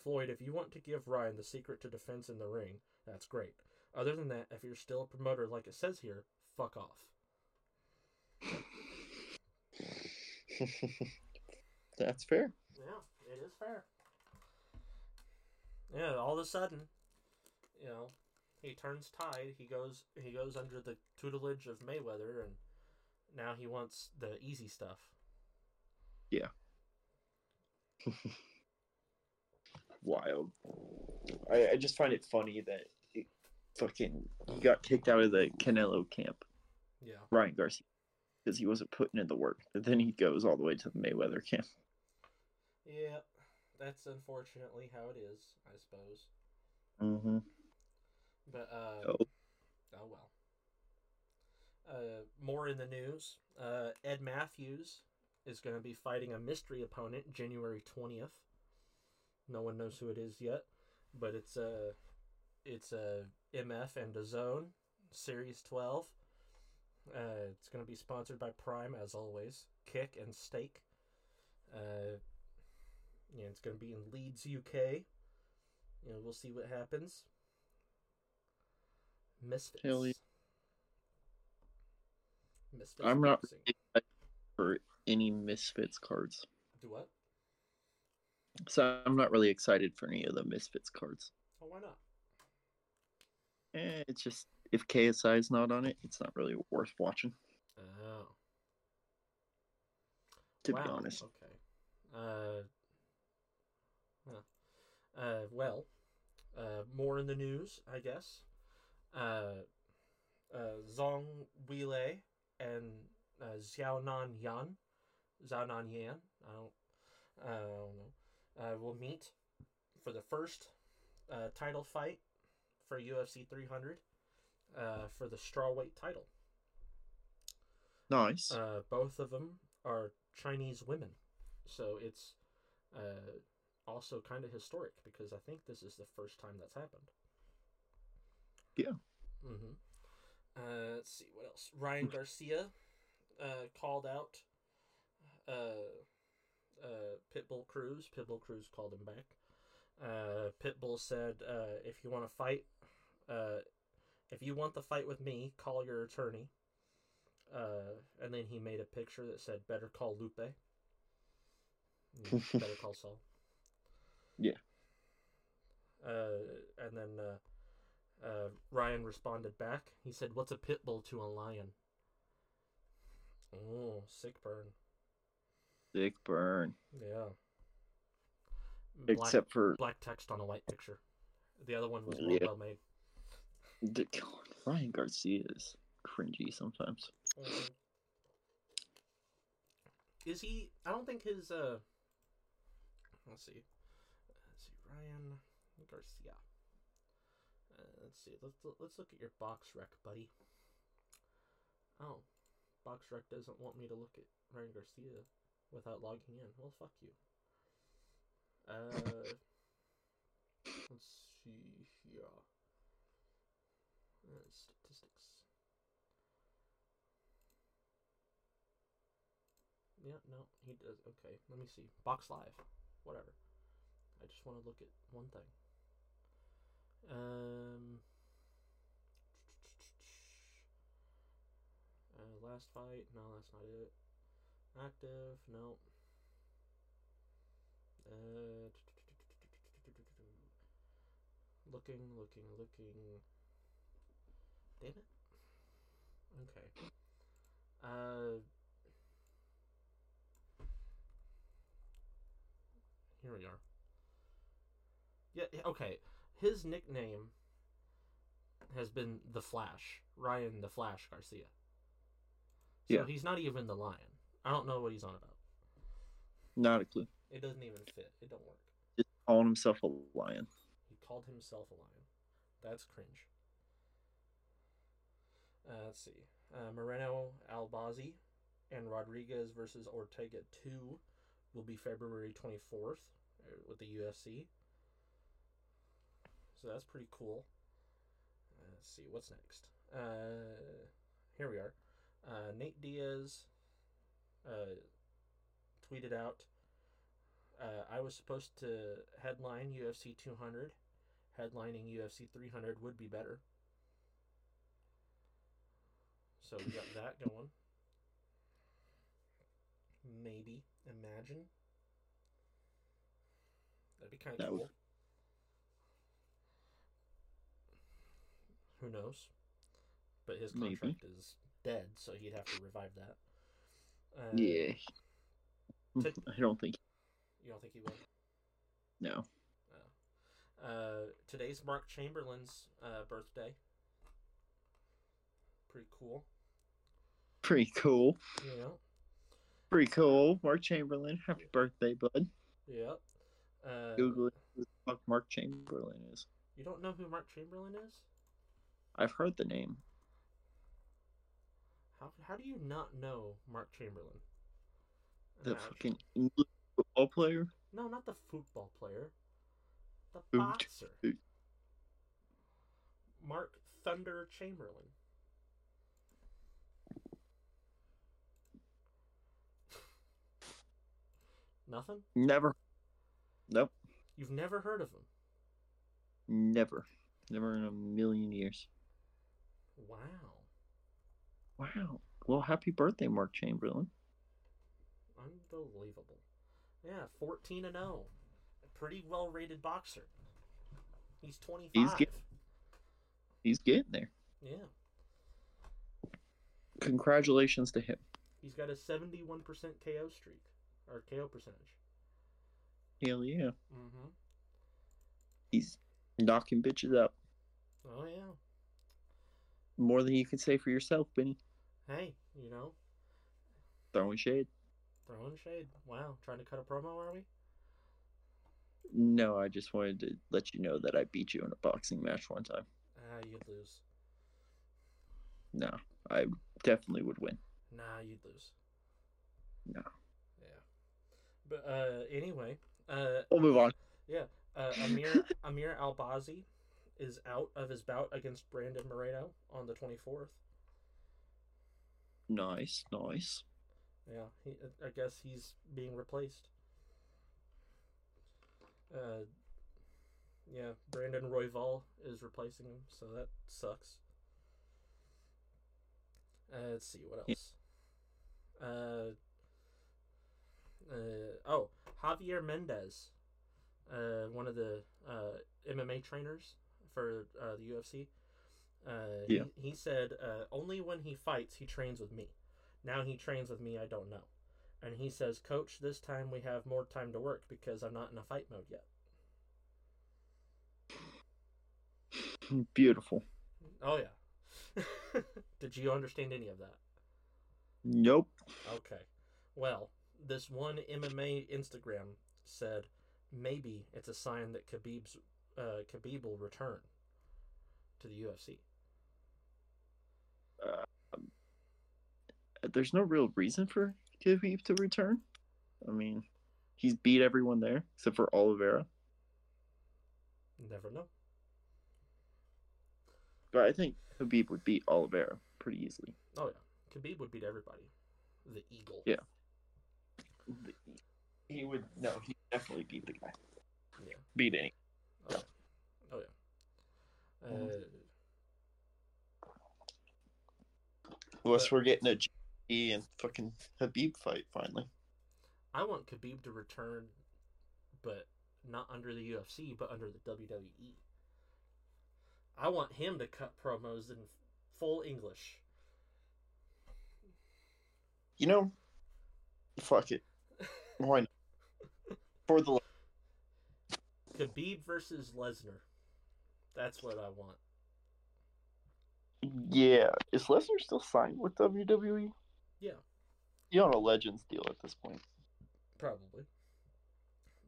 Floyd, if you want to give Ryan the secret to defense in the ring, that's great. Other than that, if you're still a promoter like it says here, fuck off. [LAUGHS] That's fair. Yeah, it is fair. Yeah, all of a sudden, you know, he turns tide. He goes he goes under the tutelage of Mayweather, and now he wants the easy stuff. Yeah. [LAUGHS] Wild. I, I just find it funny that it fucking he got kicked out of the Canelo camp, Yeah, Ryan Garcia, because he wasn't putting in the work. But then he goes all the way to the Mayweather camp. yeah, that's unfortunately how it is, I suppose. Mm-hmm. But uh, Oh. oh well. Uh, more in the news. Uh, Ed Matthews is going to be fighting a mystery opponent January twentieth. No one knows who it is yet, but it's a it's a MF and a Zone Series twelve. Uh, it's going to be sponsored by Prime as always. Kick and Stake. Uh, yeah, it's going to be in Leeds, UK. You know, we'll see what happens. Misfits. Misfits. I'm not excited for any Misfits cards, Do what? so I'm not really excited for any of the Misfits cards. Oh, why not? Eh, it's just if KSI is not on it, it's not really worth watching. Oh. To wow. be honest, Okay. Uh. Huh. Uh. Well. Uh. More in the news, I guess. Uh. Uh. Zhang Weili and uh, Xiaonan Yan, Xiaonan Yan. I don't. I don't know. Uh, will meet for the first uh, title fight for UFC 300 uh, for the strawweight title. nice. Uh, both of them are Chinese women, so it's uh, also kind of historic because I think this is the first time that's happened. Yeah. Mm-hmm. Uh, let's see what else. Ryan Garcia uh, called out uh, uh, Pitbull Cruz. Pitbull Cruz called him back. Uh, Pitbull said, uh, "If you want to fight, uh, if you want the fight with me, call your attorney." Uh, and then he made a picture that said, "Better call Lupe." Mm, Better [LAUGHS] call Saul. Yeah. Uh, and then uh, Ryan responded back. He said, "What's a pit bull to a lion?" Oh, sick burn. Sick burn. Yeah. Black, Except for black text on a white picture. The other one was Yeah. well made. the, Ryan Garcia is cringy sometimes. Mhm. Is he? I don't think his. uh Let's see. Let's see. Ryan Garcia. Let's see. Let's let's look at your BoxRec, buddy. Oh, BoxRec doesn't want me to look at Ryan Garcia without logging in. Well, fuck you. Uh, [COUGHS] let's see here. Uh, statistics. Yeah, no, he does. Okay, let me see. Box Live. Whatever. I just want to look at one thing. Um. Uh, last fight. No, that's not it. Active. No. Uh. Looking, looking, looking. Damn it. Okay. Uh. Here we are. Yeah, yeah, okay. His nickname has been the Flash, Ryan the Flash Garcia. So Yeah. he's not even the Lion. I don't know what he's on about. Not a clue. It doesn't even fit. It don't work. Just calling himself a lion. He called himself a lion. That's cringe. Uh, let's see. Uh, Moreno Albazi and Rodriguez versus Ortega 2 will be February 24th uh, with the UFC. So that's pretty cool. Uh, let's see, what's next? Uh, here we are. Uh, Nate Diaz uh, tweeted out uh, I was supposed to headline UFC 200. Headlining UFC 300 would be better. So we got that going. Maybe. Imagine. That'd be kind of cool. would- Who knows? But his Maybe. contract is dead, so he'd have to revive that. Uh, Yeah. [LAUGHS] I don't think. You don't think he would? No. Uh, today's Mark Chamberlain's uh, birthday. Pretty cool. Pretty cool. Yeah. Pretty cool. Mark Chamberlain. Happy birthday, bud. Yeah. Uh, Google. Who the fuck Mark Chamberlain is. You don't know who Mark Chamberlain is? I've heard the name. How, how do you not know Mark Chamberlain? The Uh, fucking English football player. No, not the football player. The boxer. Mark Thunder Chamberlain. Nothing? Never. Nope. You've never heard of him? Never. Never in a million years. Wow. Wow. Well, happy birthday, Mark Chamberlain. Unbelievable. Yeah, 14 and 0. A pretty well rated boxer. He's 25. He's, get- He's getting there. yeah. Congratulations to him. He's got a 71% KO streak. Or KO percentage. Hell yeah. Mm-hmm. He's knocking bitches out. Oh, yeah. More than you can say for yourself, Benny. Hey, you know, Throwing shade. throwing shade. Wow. Trying to cut a promo, are we? No, I just wanted to let you know that I beat you in a boxing match one time. Ah, you'd lose. No, I definitely would win. Nah, you'd lose. No. Yeah. But uh, anyway, uh, We'll move on. Yeah. Uh, Amir [LAUGHS] Amir Albazi is out of his bout against Brandon Moreno on the 24th. Nice, nice. Yeah, he, I guess he's being replaced. Uh, yeah, Brandon Royval is replacing him, so that sucks. Uh, let's see what else. Uh, uh, oh, Javier Mendez, uh, one of the uh, MMA trainers for uh, the UFC. Uh, Yeah. he, he said uh, only when he fights he trains with me. Now he trains with me, I don't know. And he says, Coach, this time we have more time to work because I'm not in a fight mode yet. Beautiful. Oh, yeah. [LAUGHS] Did you understand any of that? Nope. Okay. Well, this one MMA Instagram said maybe it's a sign that Khabib's uh, Khabib will return to the UFC. There's no real reason for Khabib to return. I mean, he's beat everyone there except for Oliveira. Never know. But I think Khabib would beat Oliveira pretty easily. Oh yeah, Khabib would beat everybody. The Eagle. Yeah. He would no, he definitely beat the guy. Yeah. Beat any. Uh, Unless But- we're getting a G and fucking Habib fight finally. I want Khabib to return, but not under the UFC, but under the WWE. I want him to cut promos in full English. You know, fuck it. Why not? [LAUGHS] For the Khabib versus Lesnar. That's what I want. yeah, is Lesnar still signed with WWE? Yeah. He's on a Legends deal at this point. Probably.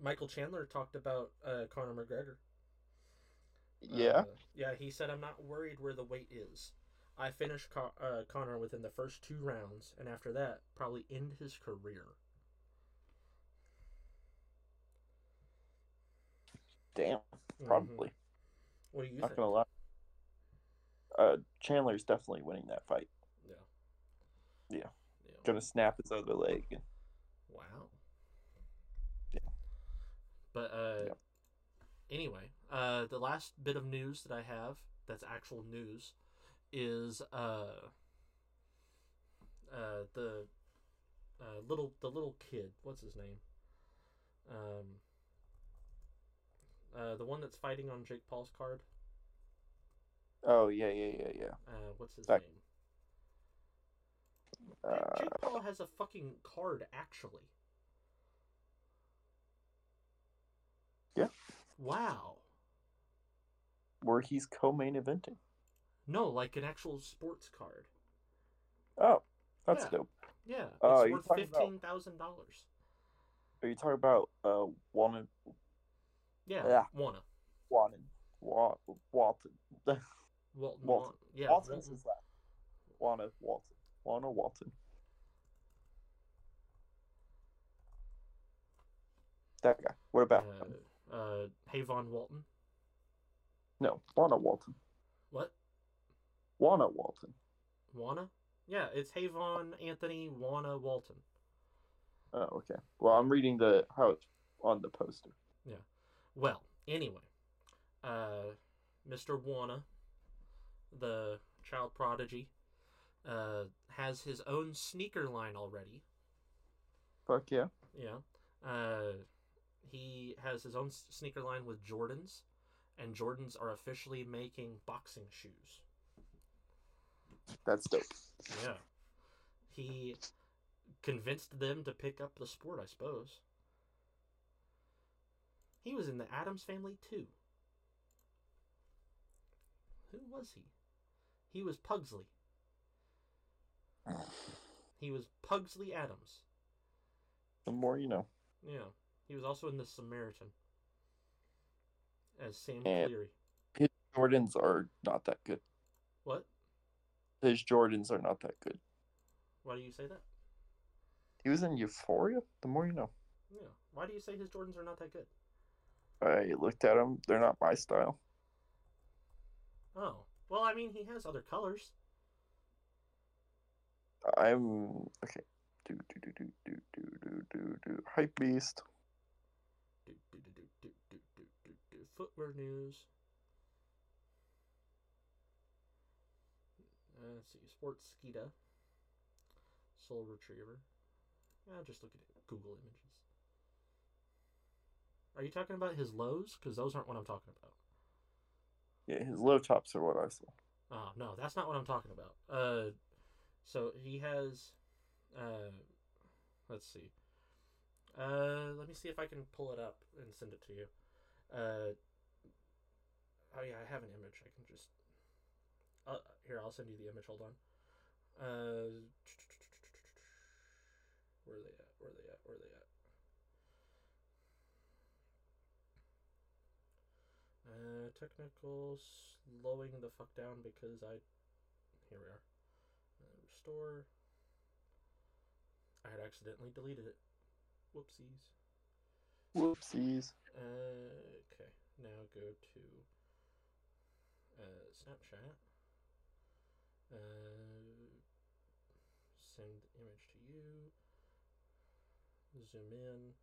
Michael Chandler talked about uh, Conor McGregor. Yeah. Uh, yeah, he said, I'm not worried where the weight is. I finished Con- uh, Conor within the first two rounds, and after that, probably end his career. Damn. Mhm. Probably. What do you Not think? gonna lie. Uh, Chandler's definitely winning that fight. Yeah. Yeah. Yeah. Gonna snap his other leg. And, Wow. Yeah. But uh, Yep. anyway, uh, the last bit of news that I have that's actual news is uh, uh, the uh, little the little kid. What's his name? Um, uh, the one that's fighting on Jake Paul's card. oh yeah, yeah, yeah, yeah. Uh, what's his Back- name? Uh, Jake Paul has a fucking card, actually. Yeah. Wow. where he's co-main eventing. No, like an actual sports card. Oh, that's Yeah. dope. Yeah, it's Oh, you're worth talking about- fifteen thousand dollars. Are you talking about uh Walton Yeah, Yeah. wanna Walton Wa- [LAUGHS] Walton? Walton. Walton. Yeah, Walton's Walton. his last. Wanna Walton. Wanna Walton. That guy. What about? Uh, uh, Havon Walton. No, Wanna Walton. What? Wanna Walton. Wanna? Yeah, it's Havon Anthony Wanna Walton. Oh, okay. Well, I'm reading the how it's on the poster. Well, anyway, uh, Mr. Wanna, the child prodigy, uh, has his own sneaker line already. Fuck yeah. Yeah. Uh, he has his own sneaker line with Jordans, and Jordans are officially making boxing shoes. That's dope. Yeah. He convinced them to pick up the sport, I suppose. He was in the Addams family too. Who was he? He was Pugsley. He was Pugsley Addams. The more you know. Yeah. He was also in The Samaritan as Sam And- Cleary. His Jordans are not that good. What? His Jordans are not that good. Why do you say that? He was in Euphoria. The more you know. Yeah. Why do you say his Jordans are not that good? I looked at them. They're not my style. Oh. Well, I mean, he has other colors. I'm okay. Do do do do do do do do do. Hype beast. Do, do, do, do, do, do, do, do, do. Footwear news. Uh, let's see. Sports Skeeta. Sole Retriever. Yeah, just look at it. Google images. Are you talking about his lows? Because those aren't what I'm talking about. Yeah, his low tops are what I saw. Oh no, that's not what I'm talking about. Uh, so he has, uh, let's see. Uh, let me see if I can pull it up and send it to you. Uh, oh yeah, I have an image. I can just. Uh, here, I'll send you the image. Hold on. Uh, [TSK] where are they at? Where are they at? Where are they at? Uh, technical slowing the fuck down because I. Here we are. Uh, restore. I had accidentally deleted it. Whoopsies. Whoopsies. Uh, okay. Now go to uh, Snapchat. Uh, send image to you. Zoom in.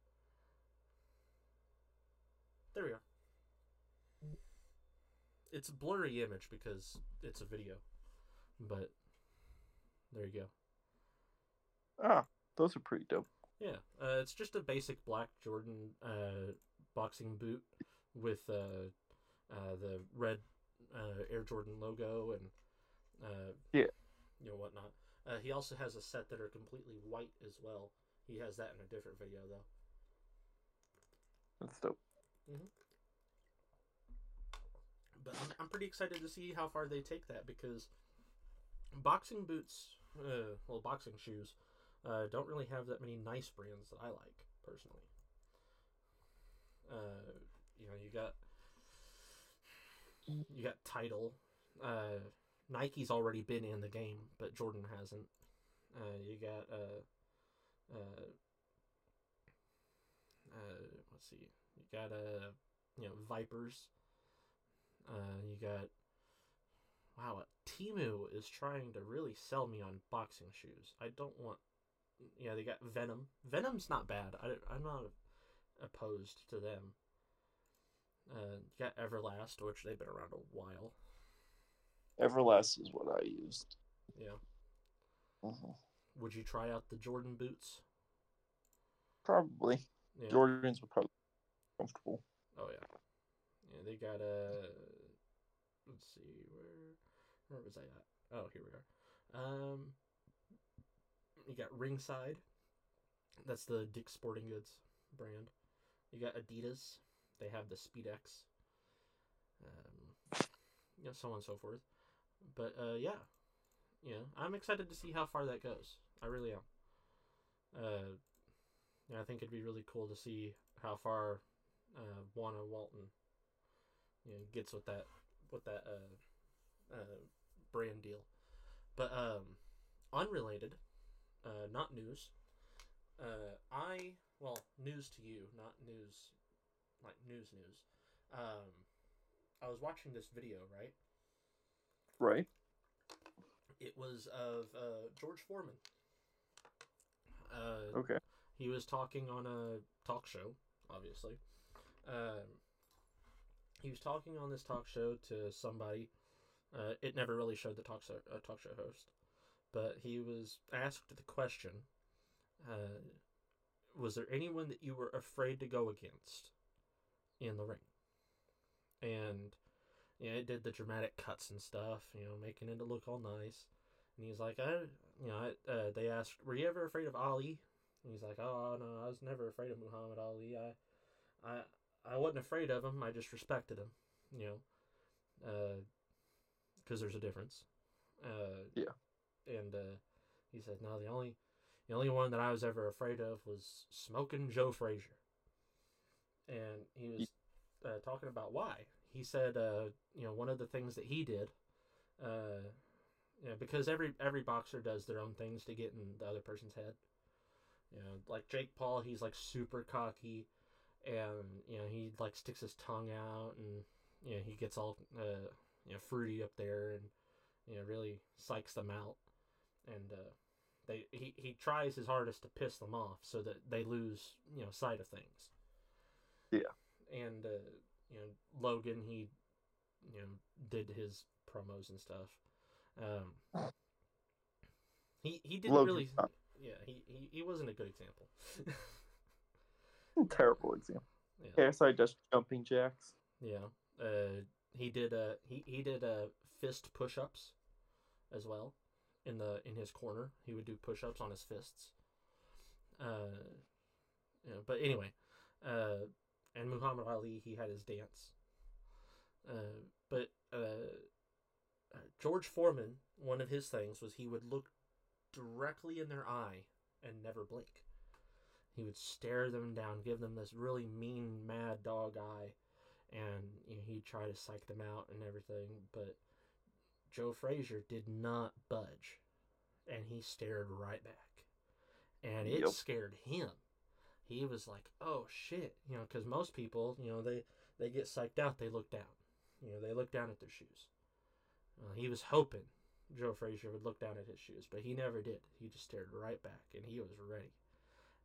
There we are. It's a blurry image because it's a video, but there you go. Ah, those are pretty dope. Yeah, uh, it's just a basic black Jordan uh, boxing boot with uh, uh, the red uh, Air Jordan logo and uh, Yeah. you know whatnot. Uh, he also has a set that are completely white as well. He has that in a different video though. That's dope. But I'm, I'm pretty excited to see how far they take that because boxing boots, uh, well, boxing shoes, uh, don't really have that many nice brands that I like personally. Uh, you know, you got you got title. Uh, Nike's already been in the game, but Jordan hasn't. Uh, you got uh, uh, uh, let's see, you got uh, you know, Vipers. Uh, you got wow, Temu is trying to really sell me on boxing shoes. I don't want. Yeah, they got Venom. Venom's not bad. I, I'm not opposed to them. Uh, you got Everlast, which they've been around a while. Everlast is what I used. Yeah. Mhm. Would you try out the Jordan boots? Probably. Yeah. Jordans would probably be comfortable. Oh yeah. Yeah, they got a. Let's see where where was I at? Oh, here we are. Um, you got Ringside. That's the Dick's Sporting Goods brand. You got Adidas. They have the Speedex. Um, you know, so on and so forth. But uh, yeah, yeah, I'm excited to see how far that goes. I really am. Uh, I think it'd be really cool to see how far uh, Wanna Walton, you know, gets with that with that uh, uh, brand deal. But um, unrelated, uh, not news. Uh, I well, news to you, not news, like news news. Um, I was watching this video, right? Right? It was of uh, George Foreman. Uh, Okay. he was talking on a talk show, obviously. Um, he was talking on this talk show to somebody. Uh, it never really showed the talk show uh, talk show host, but he was asked the question: uh, Was there anyone that you were afraid to go against in the ring? And yeah, it did the dramatic cuts and stuff, you know, making it look all nice. And he's like, I, you know, I, uh, they asked, "Were you ever afraid of Ali?" And he's like, "Oh no, I was never afraid of Muhammad Ali. I, I, I wasn't afraid of him. I just respected him, you know, because there's a difference." Uh, Yeah. And uh, he said, "No, the only, the only one that I was ever afraid of was smoking Joe Frazier." And he was uh, talking about why. He said, uh, you know, one of the things that he did, uh, you know, because every every boxer does their own things to get in the other person's head. You know, like Jake Paul, he's like super cocky, and you know he like sticks his tongue out, and you know he gets all uh, you know fruity up there, and you know really psychs them out, and uh, they he he tries his hardest to piss them off so that they lose you know sight of things. Yeah. And uh, you know Logan, he you know did his promos and stuff. Um, he he didn't Logan, really. Yeah, he, he, he wasn't a good example. [LAUGHS] [LAUGHS] Terrible example. yeah. KSI does jumping jacks. Yeah. Uh, he did uh he he did uh fist push-ups as well in the in his corner. He would do push-ups on his fists. Uh, yeah, but anyway, uh, and Muhammad Ali he had his dance. Uh, but uh, uh, George Foreman, one of his things was he would look directly in their eye and never blink. He would stare them down, give them this really mean, mad dog eye, and you know, he'd try to psych them out and everything. But Joe Frazier did not budge, and he stared right back, and it Yep. scared him. He was like, "Oh shit," you know, because most people, you know, they they get psyched out, they look down, you know, they look down at their shoes. Uh, he was hoping Joe Frazier would look down at his shoes, but he never did. He just stared right back, and he was ready.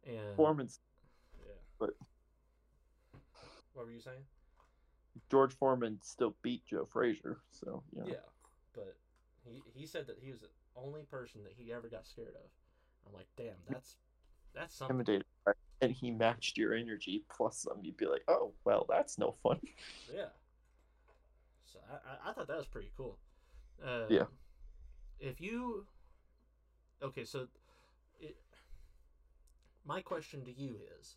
And Foreman's yeah. but- what were you saying? George Foreman still beat Joe Frazier, so you know. Yeah, but he he said that he was the only person that he ever got scared of. I'm like, damn, that's that's something. intimidated, by- and he matched your energy plus some. You'd be like, oh well, that's no fun. [LAUGHS] Yeah. So I, I, I thought that was pretty cool. Uh, Yeah. If you, okay, so it, my question to you is,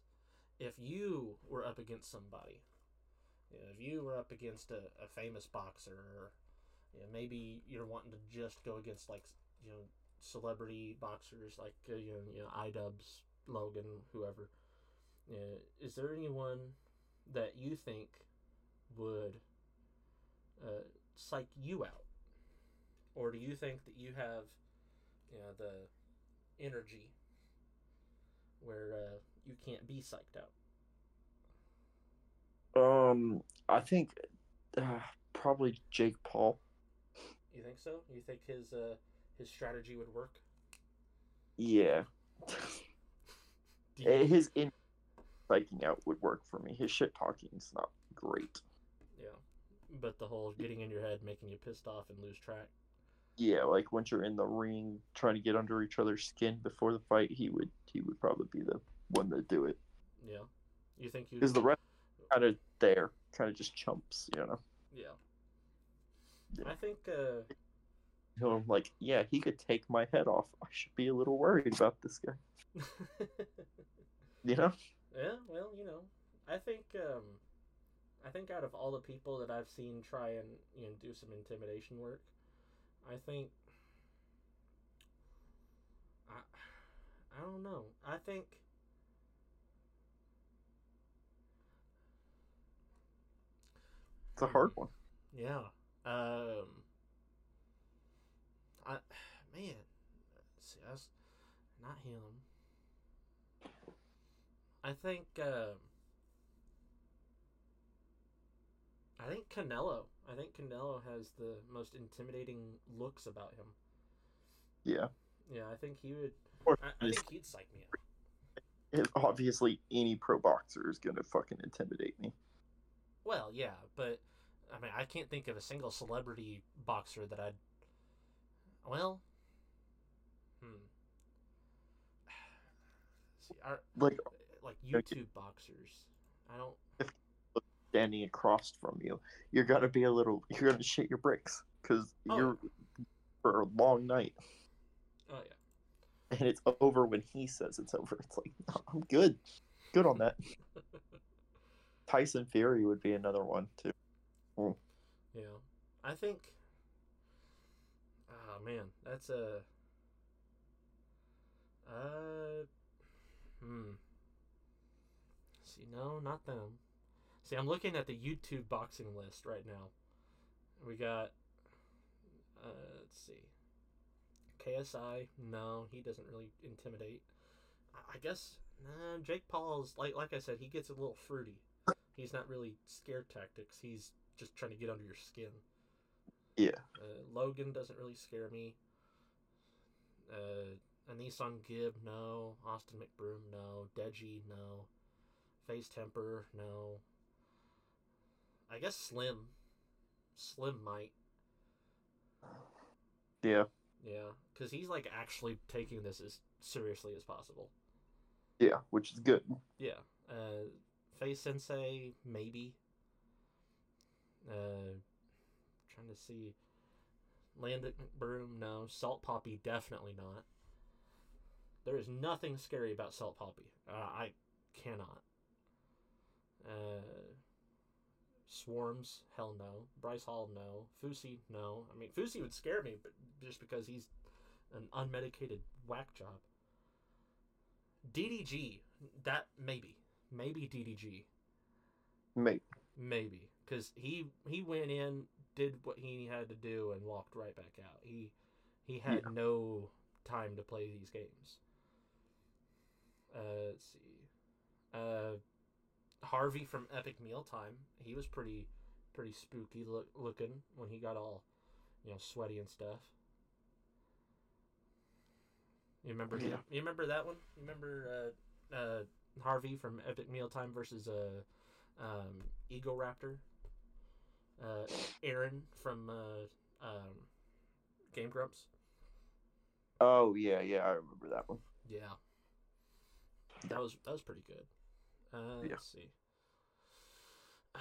if you were up against somebody, you know, if you were up against a, a famous boxer, or you know, maybe you're wanting to just go against like you know celebrity boxers like uh, you know you know iDubbbz, Logan, whoever. Uh, is there anyone that you think would uh, psych you out, or do you think that you have, you know, the energy where uh, you can't be psyched out? Um, I think uh, probably Jake Paul. You think so? You think his uh, his strategy would work? Yeah, [LAUGHS] Eh, you- his in psyching out would work for me. His shit talking is not great. yeah, but the whole getting in your head, making you pissed off and lose track. Yeah, like once you're in the ring trying to get under each other's skin before the fight, he would he would probably be the one to do it. Yeah, you think? Because the rest kind of there, kind of just chumps, you know. Yeah. Yeah. I think. Uh, You know, I'm like, yeah, he could take my head off. I should be a little worried about this guy. [LAUGHS] You know? yeah, well, you know, I think. Um, I think out of all the people that I've seen try and you know do some intimidation work, I think. I, I don't know. I think. It's a hard one. Yeah. Um. I man, see, that's not him. I think. Um. I think Canelo. I think Canelo has the most intimidating looks about him. Yeah. Yeah, I think he would. Or I, I think he'd psych me out. obviously, any pro boxer is gonna fucking intimidate me. Well, yeah, but I mean, I can't think of a single celebrity boxer that I'd. Well, hmm. [SIGHS] See, our, Like like. YouTube boxers. I don't. Standing across from you, you're gonna be a little. You're gonna shit your bricks because Oh, you're for a long night, Oh yeah. and it's over when he says it's over. It's like [LAUGHS] "No, I'm good, good on that. [LAUGHS] Tyson Fury would be another one too. Yeah, I think. Oh man, that's a. Uh, hmm. See, no, not them. See, I'm looking at the YouTube boxing list right now. We got. Uh, let's see. KSI, no, he doesn't really intimidate. I, guess nah, Jake Paul's like like I said, he gets a little fruity. He's not really scare tactics. He's just trying to get under your skin. Yeah, Uh, Logan doesn't really scare me. Uh, AnEsonGib, no. Austin McBroom, no. Deji, no. FaZe Temperrr, no. I guess Slim. Slim might. yeah, Yeah, because he's like actually taking this as seriously as possible. yeah, which is good. Yeah. Uh, FaZe Sensei, maybe. Uh, trying to see. Landon McBroom, no. Salt Papi, definitely not. There is nothing scary about Salt Papi. Uh, I cannot. Uh, Swarmz, hell no. Bryce Hall, no. Fousey, no. I mean, Fousey would scare me, but just because he's an unmedicated whack job. DDG, that maybe, maybe DDG, maybe, maybe, because he he went in, did what he had to do, and walked right back out. He he had Yeah. no time to play these games. Uh, let's see, uh, Harvey from Epic Mealtime, he was pretty pretty spooky look, looking when he got all you know sweaty and stuff. You remember? Yeah. You remember that one? You remember uh, uh, Harvey from Epic Mealtime versus uh, um, Egoraptor? Uh, Arin from uh, um, Game Grumps? oh yeah, yeah, I remember that one. Yeah. That was that was pretty good. Uh, Yeah. Let's see. Uh,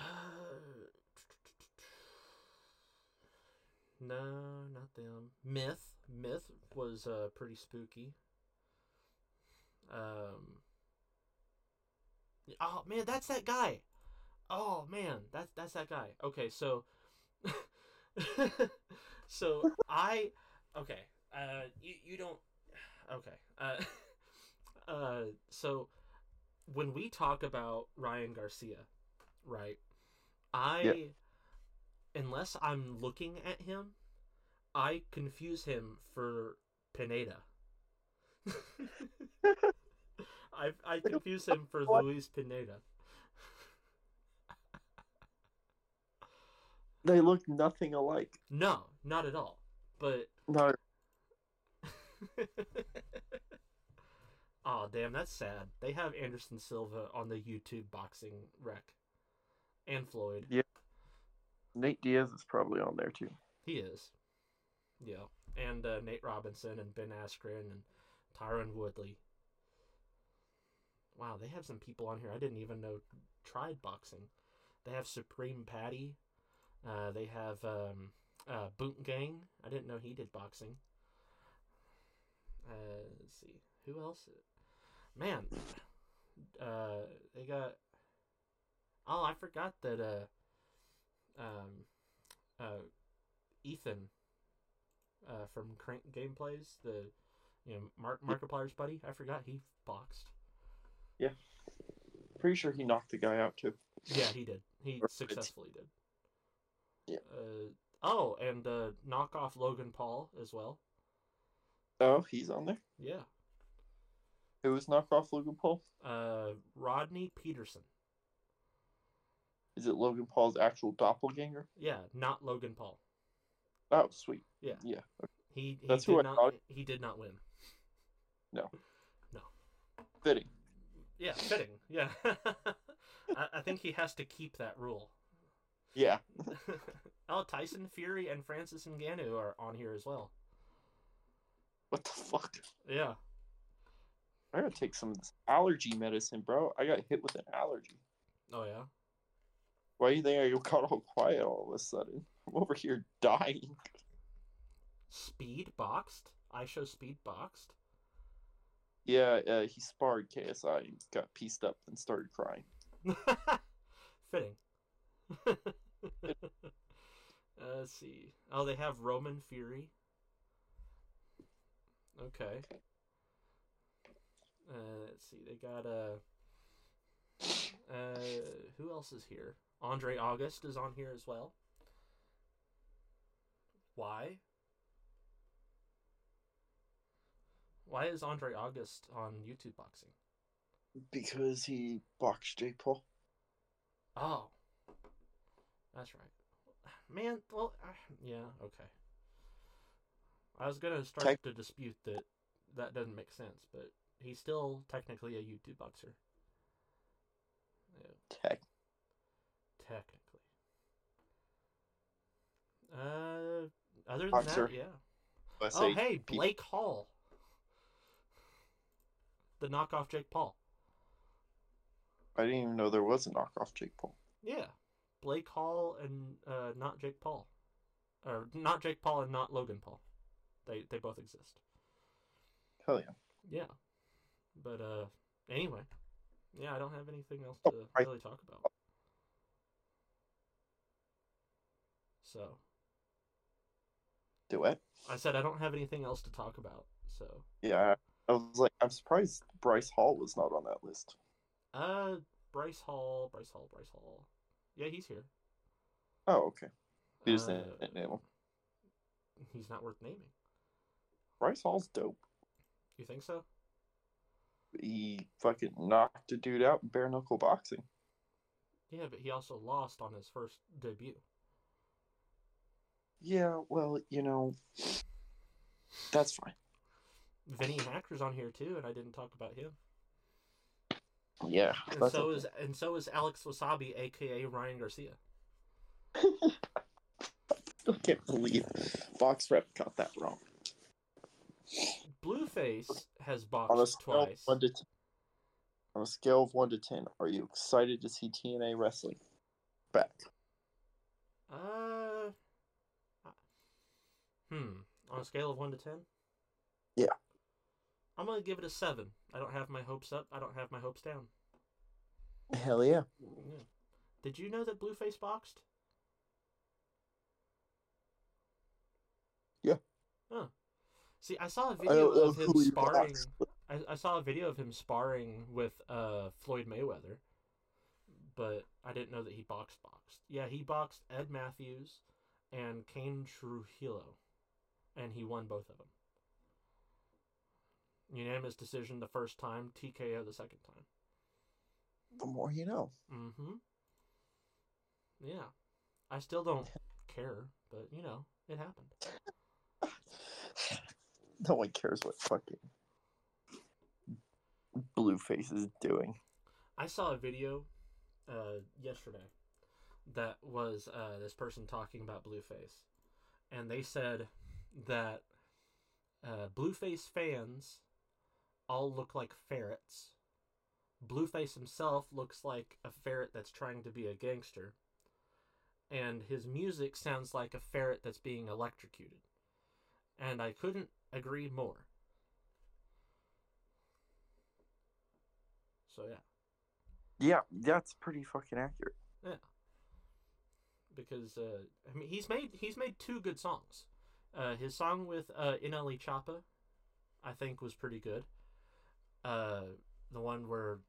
no, not them. Myth. Myth was uh, pretty spooky. Um. Oh man, that's that guy. Oh man, that's that's that guy. Okay, so. [LAUGHS] so I. Okay. Uh, you you don't. Okay. Uh. [LAUGHS] Uh, so when we talk about Ryan Garcia, right? I Yeah. unless I'm looking at him, I confuse him for Pineda. [LAUGHS] I I confuse him for? Luis Pineda. They look nothing alike. No, not at all. But No, [LAUGHS] oh damn, that's sad. They have Anderson Silva on the YouTube boxing rec, and Floyd. Yeah. Nate Diaz is probably on there too. He is. Yeah. And uh, Nate Robinson and Ben Askren and Tyron Woodley. Wow, they have some people on here I didn't even know tried boxing. They have Supreme Patty. Uh, they have um, uh, Boot Gang. I didn't know he did boxing. Uh, let's see. Who else? Man. Uh, they got. Oh, I forgot that. Uh, um, uh, Ethan uh, from Crank Gameplays, the you know Mark Markiplier's buddy. I forgot he boxed. Yeah, pretty sure he knocked the guy out too. Yeah, he did. He successfully did. Yeah. Uh, oh, and uh, knock off Logan Paul as well. Oh, he's on there. Yeah. Who was knockoff Logan Paul? Uh, Rodney Peterson. Is it Logan Paul's actual doppelganger? Yeah, not Logan Paul. Oh, sweet. Yeah. Yeah. He he That's did who I not thought. he did not win. No. No. Fitting. Yeah, fitting. Yeah. [LAUGHS] I, I think he has to keep that rule. Yeah. [LAUGHS] oh, Tyson Fury and Francis Ngannou are on here as well. What the fuck? Yeah. I gotta take some of this allergy medicine, bro. I got hit with an allergy. Oh yeah. Why do you think I got all quiet all of a sudden? [LAUGHS] I'm over here dying. Speed boxed. IShowSpeed boxed. Yeah, uh, he sparred KSI and got pieced up and started crying. [LAUGHS] Fitting. [LAUGHS] uh, let's see. Oh, they have Roman Fury. Okay. Uh, let's see. They got uh, uh, who else is here? Andre August is on here as well. Why? Why is Andre August on YouTube boxing? Because he boxed Jake Paul. Oh, that's right. Man, well, uh, yeah, okay. I was gonna start Tech- to dispute that that doesn't make sense, but he's still technically a YouTube boxer. Yeah, Tech. technically. Uh, other than Boxer. that, yeah. I Oh, hey, pe- Blake Hall, the knockoff Jake Paul. I didn't even know there was a knockoff Jake Paul. Yeah, Blake Hall and uh, not Jake Paul, or not Jake Paul and not Logan Paul. They they both exist. Hell yeah. Yeah, but uh, anyway, yeah, I don't have anything else to really talk about. So Do it. I said I don't have anything else to talk about. So Yeah. I was like, I'm surprised Bryce Hall was not on that list. uh, Bryce Hall, Bryce Hall, Bryce Hall. Yeah, he's here. Oh, okay. He just Uh, didn't name him. he's not worth naming. Bryce Hall's dope. You think so? He fucking knocked a dude out in bare knuckle boxing. Yeah, but he also lost on his first debut. Yeah, well, you know, that's fine. Vinnie Hacker's on here too, and I didn't talk about him. Yeah, And so okay. is and so is Alex Wasabi, aka Ryan Garcia. [LAUGHS] Still can't believe BoxRec got that wrong. Blueface has boxed twice. one to ten, on a scale of one to ten, are you excited to see TNA wrestling back? Uh, hmm. On a scale of one to ten. Yeah. I'm gonna give it a seven. I don't have my hopes up. I don't have my hopes down. Hell yeah! Yeah. Did you know that Blueface boxed? Yeah. Huh. See, I saw a video of him sparring. I, I saw a video of him sparring with uh Floyd Mayweather. but I didn't know that he boxed boxed. Yeah, he boxed Ed Matthews and Kane Trujillo, and he won both of them. Unanimous decision the first time, TKO the second time. The more you know. Mm-hmm. Yeah. I still don't care, but you know, it happened. [LAUGHS] No one cares what fucking Blueface is doing. I saw a video uh, yesterday that was uh, this person talking about Blueface, and they said that uh, Blueface fans all look like ferrets. Blueface himself looks like a ferret that's trying to be a gangster, and his music sounds like a ferret that's being electrocuted. And I couldn't agree more. So yeah. Yeah, that's pretty fucking accurate. Yeah. Because uh, I mean he's made he's made two good songs. Uh, his song with uh, NLE Choppa, I think, was pretty good. Uh, the one where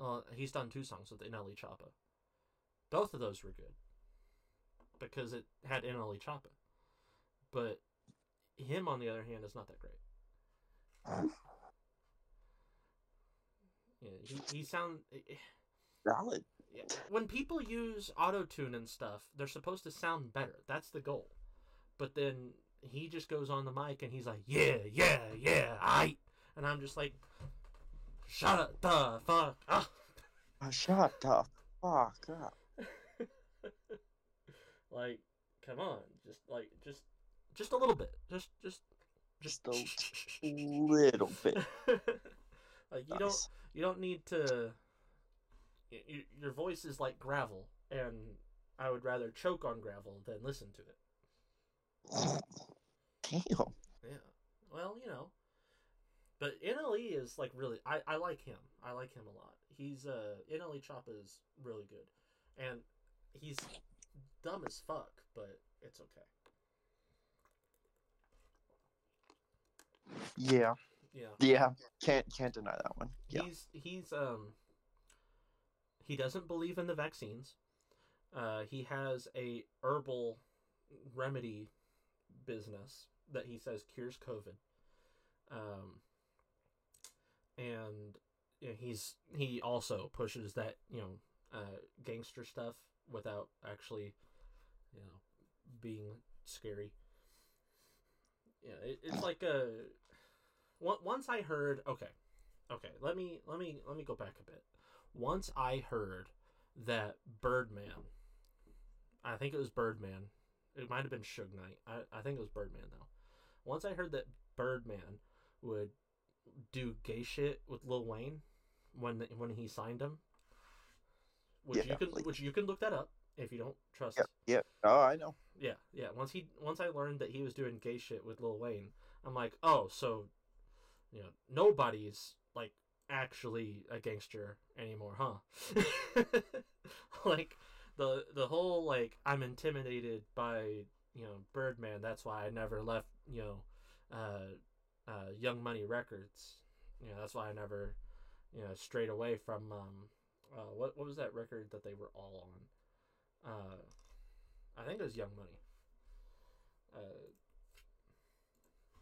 uh, he's done two songs with NLE Choppa. Both of those were good because it had NLE Choppa, but him on the other hand is not that great. Yeah, he, he sound eh, eh. Valid. yeah, when people use auto tune and stuff, they're supposed to sound better. That's the goal. But then he just goes on the mic and he's like, "Yeah, yeah, yeah, I," and I'm just like, "Shut the fuck up!" Oh, shut the fuck up. [LAUGHS] like, come on, just like, just, just a little bit, just, just, Just a little [LAUGHS] bit. like you don't you don't need to y- y- your voice is like gravel and i would rather choke on gravel than listen to it. [LAUGHS] Damn. yeah. Well you know. But nle is like really i, I like him. I like him a lot. He's uh nle choppa is really good. And he's dumb as fuck but it's okay Yeah. yeah Yeah. Can't can't deny that one. Yeah. He's he's um he doesn't believe in the vaccines. Uh, he has a herbal remedy business that he says cures COVID. Um, and you know, he's he also pushes that you know uh, gangster stuff without actually you know being scary. Yeah, it, it's like a. Once I heard, okay, okay, let me let me let me go back a bit. Once I heard that Birdman, I think it was Birdman. It might have been Suge Knight. I, I think it was Birdman though. Once I heard that Birdman would do gay shit with Lil Wayne when when he signed him, which Yeah, you can like- which you can look that up if you don't trust. Yep. Yeah. Oh, I know. Yeah, yeah. Once he once I learned that he was doing gay shit with Lil Wayne, I'm like, oh, so you know, nobody's like actually a gangster anymore, huh? [LAUGHS] like the the whole like I'm intimidated by you know Birdman. That's why I never left you know uh, uh, Young Money Records. You know that's why I never you know strayed away from um uh, what what was that record that they were all on? Uh, I think it was Young Money. Uh,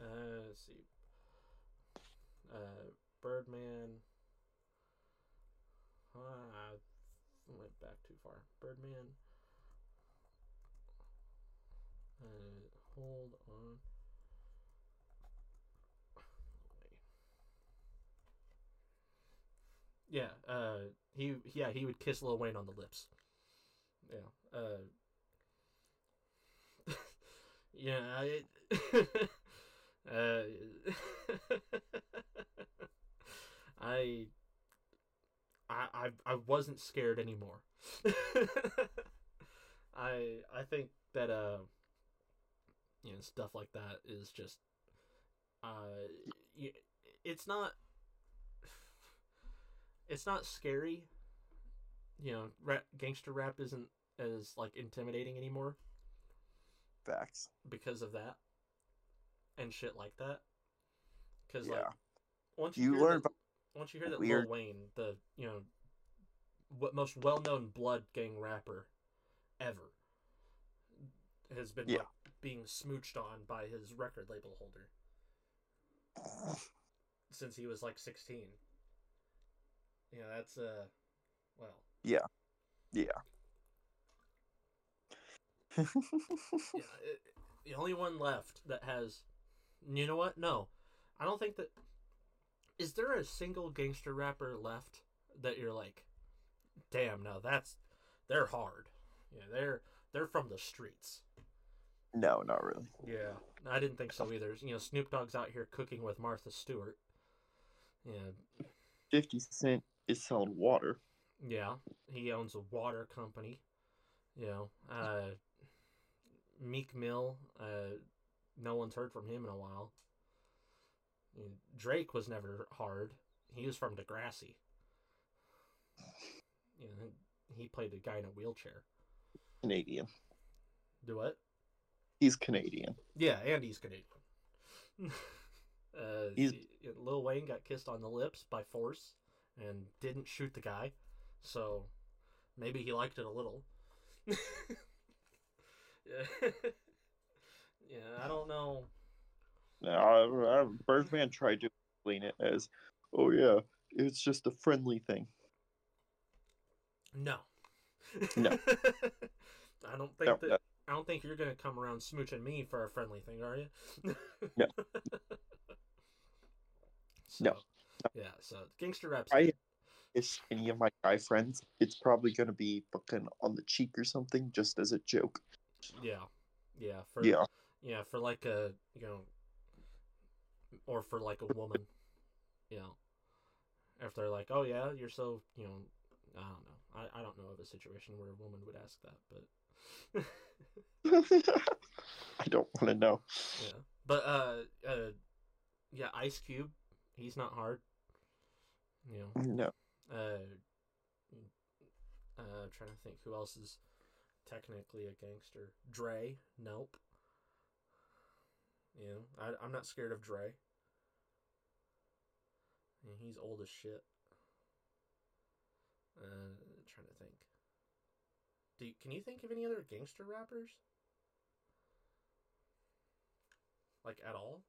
uh, let's see. Uh, Birdman. Ah, I went back too far. Birdman. Uh, hold on. Yeah, uh, he yeah he would kiss Lil Wayne on the lips. Yeah. Uh, yeah. It, [LAUGHS] uh, [LAUGHS] I, I, I, wasn't scared anymore. [LAUGHS] I, I think that uh, you know, stuff like that is just, uh, it's not, it's not scary. You know, rap, gangster rap isn't as like intimidating anymore Facts. because of that and shit like that. Because Yeah. like once you, You learn that, once you hear that weird- Lil Wayne, the you know what most well-known blood gang rapper ever has been Yeah. like, being smooched on by his record label holder since he was like 16 yeah that's uh well Yeah. yeah it, the only one left that has you know what? No. I don't think that is there a single gangster rapper left that you're like damn no that's they're hard. Yeah they're they're from the streets. No, not really. yeah i didn't think so either. You know snoop dogg's out here cooking with martha stewart. Yeah. 50 Cent is selling water. Yeah, he owns a water company. You know, uh, Meek Mill. Uh, no one's heard from him in a while. Drake was never hard. He was from Degrassi. You know, he played a guy in a wheelchair. Canadian. Do what? He's Canadian. Yeah, and he's Canadian. [LAUGHS] uh, He's- he- Lil Wayne got kissed on the lips by force and didn't shoot the guy, so maybe he liked it a little. [LAUGHS] yeah, [LAUGHS] yeah. I don't know. Now, I, I, Birdman tried to explain it as, oh yeah, it's just a friendly thing. No. No. [LAUGHS] I don't think No, that. that- I don't think you're gonna come around smooching me for a friendly thing, are you? No. [LAUGHS] So, No. Yeah. So gangster raps. I- If any of my guy friends, it's probably gonna be fucking on the cheek or something, just as a joke. Yeah. Yeah. For Yeah. Yeah, for like a you know, or for like a woman, you know, if they're like, oh yeah, you're so you know, I don't know, I, I don't know of a situation where a woman would ask that, but [LAUGHS] I don't want to know. yeah, but uh, uh, yeah, Ice Cube, he's not hard, you know, No. uh, uh, trying to think who else is technically a gangster. Dre, nope. You know, I, I'm not scared of Dre. He's old as shit. Uh, trying to think. Do you, can you think of any other gangster rappers? Like at all?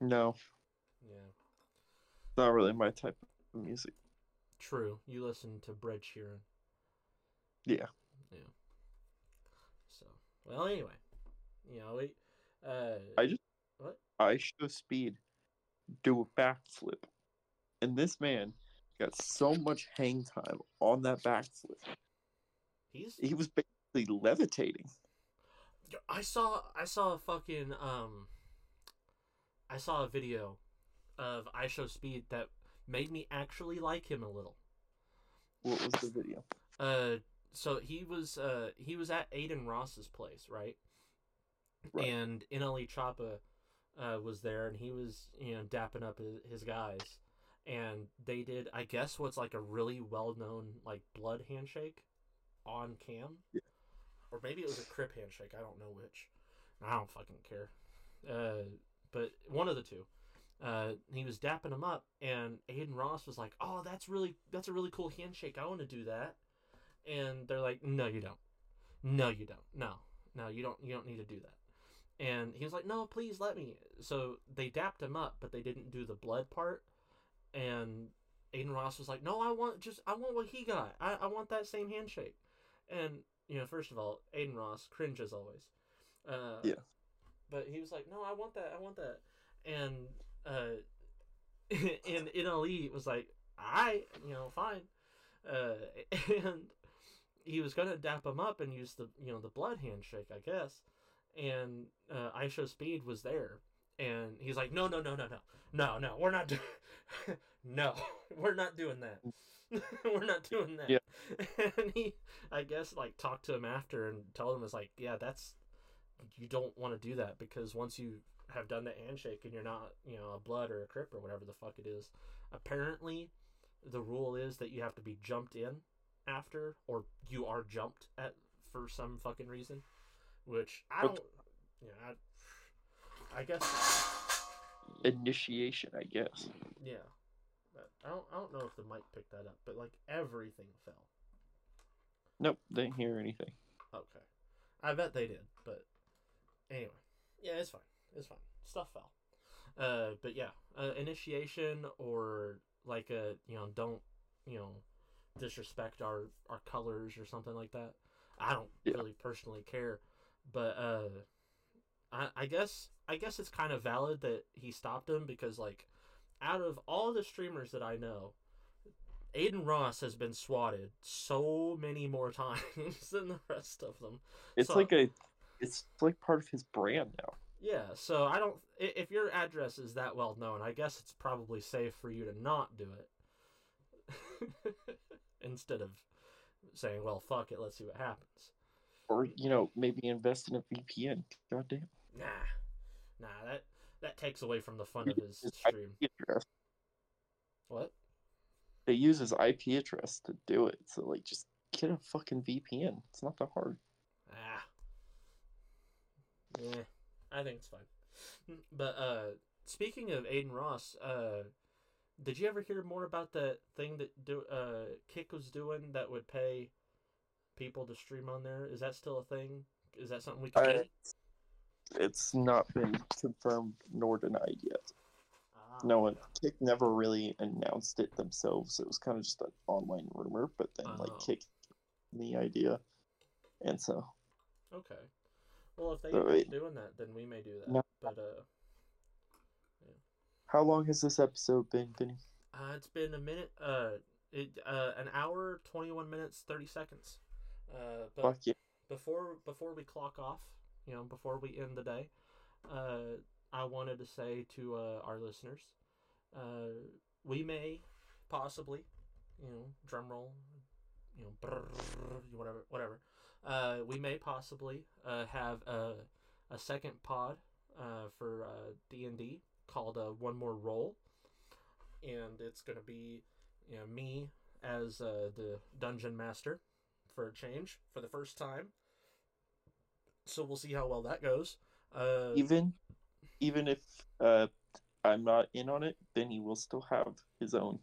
No. Yeah. Not really my type of music. True. You listen to Bread Sheeran. Yeah. Well, anyway, you know, we, uh, I just what? IShowSpeed do a backflip. And this man got so much hang time on that backflip. He's. He was basically levitating. I saw. I saw a fucking. Um. I saw a video of IShowSpeed that made me actually like him a little. What was the video? Uh. So he was. Uh. He was at Adin Ross's place, right? Right. And NLE Choppa uh, was there, and he was you know dapping up his, his guys, and they did I guess what's like a really well known like blood handshake on cam, Yeah. or maybe it was a crip handshake. I don't know which. I don't fucking care. Uh, but one of the two. Uh, he was dapping him up, and Adin Ross was like, "Oh, that's really that's a really cool handshake. I want to do that." And they're like, "No, you don't. No, you don't. No, no, you don't. You don't need to do that." And he was like, "No, please let me." So they dapped him up, but they didn't do the blood part. And Adin Ross was like, "No, I want just I want what he got. I, I want that same handshake." And you know, first of all, Adin Ross cringes always. Uh, Yeah. But he was like, "No, I want that. I want that." And uh, [LAUGHS] and NLE was like, "I, you know, fine." Uh, [LAUGHS] and he was gonna dap him up and use the you know the blood handshake, I guess. And uh, IShowSpeed was there, and he's like, "No, no, no, no, no, no, no, we're not doing, [LAUGHS] no, [LAUGHS] we're not doing that." [LAUGHS] we're not doing that. Yeah. And he, I guess, like talked to him after and told him, "Was like, yeah, that's you don't want to do that because once you have done the handshake and you're not, you know, a blood or a crip or whatever the fuck it is, apparently the rule is that you have to be jumped in after or you are jumped at for some fucking reason, which I don't. Yeah, I, I guess. Initiation, I guess. Yeah, I don't I don't know if the mic picked that up, but like everything fell. Nope, didn't hear anything. Okay. I bet they did, but anyway. Yeah, it's fine. It's fine. Stuff fell. Uh, but yeah, uh, initiation or like a you know don't you know disrespect our our colors or something like that. I don't Yeah. really personally care, but uh, I I guess I guess it's kind of valid that he stopped him because like out of all the streamers that I know, Adin Ross has been swatted so many more [LAUGHS] times than the rest of them. It's So- like a, it's like part of his brand now. Yeah, so I don't. If your address is that well known, I guess it's probably safe for you to not do it. [LAUGHS] Instead of saying, well, fuck it, let's see what happens. Or you know, maybe invest in a VPN. God damn. Nah. Nah, that, that takes away from the fun of his stream. What? They use his IP address to do it. So like, just get a fucking VPN. It's not that hard. Ah. Yeah, I think it's fine. But uh, speaking of Adin Ross, uh, did you ever hear more about that thing that do uh Kick was doing that would pay people to stream on there? Is that still a thing? Is that something we can I- get? It's not been confirmed nor denied yet. Ah, No one, okay. Kick never really announced it themselves. It was kind of just an online rumor, but then Oh. like Kick the idea, and so Okay. Well, if they So keep doing that, then we may do that. No. But uh, how long has this episode been, Vinny? uh, it's been a minute. Uh, it uh, an hour, twenty one minutes, thirty seconds. Uh, but Fuck yeah. before before we clock off, you know, before we end the day, uh, I wanted to say to uh, our listeners, uh, we may possibly, you know, drum roll, you know, brrrr, whatever, whatever. Uh, we may possibly uh, have a a second pod uh, for uh, D and D called uh, One More Roll, and it's gonna be you know me as uh, the dungeon master for a change for the first time. So we'll see how well that goes. Uh, Even, even if uh, I'm not in on it, Vinny will still have his own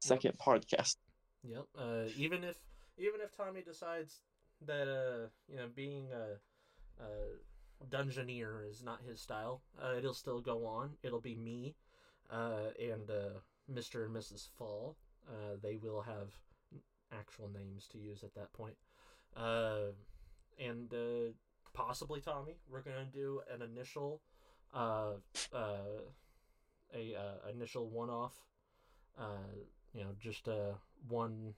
second podcast. Yep. Uh, even if even if Tommy decides that uh you know being a, a dungeoneer is not his style, uh, it'll still go on. It'll be me, uh, and uh, Mr. and Mrs. Fall. Uh, they will have actual names to use at that point. Uh, and uh, possibly Tommy. We're gonna do an initial, a initial one-off. You know, just a one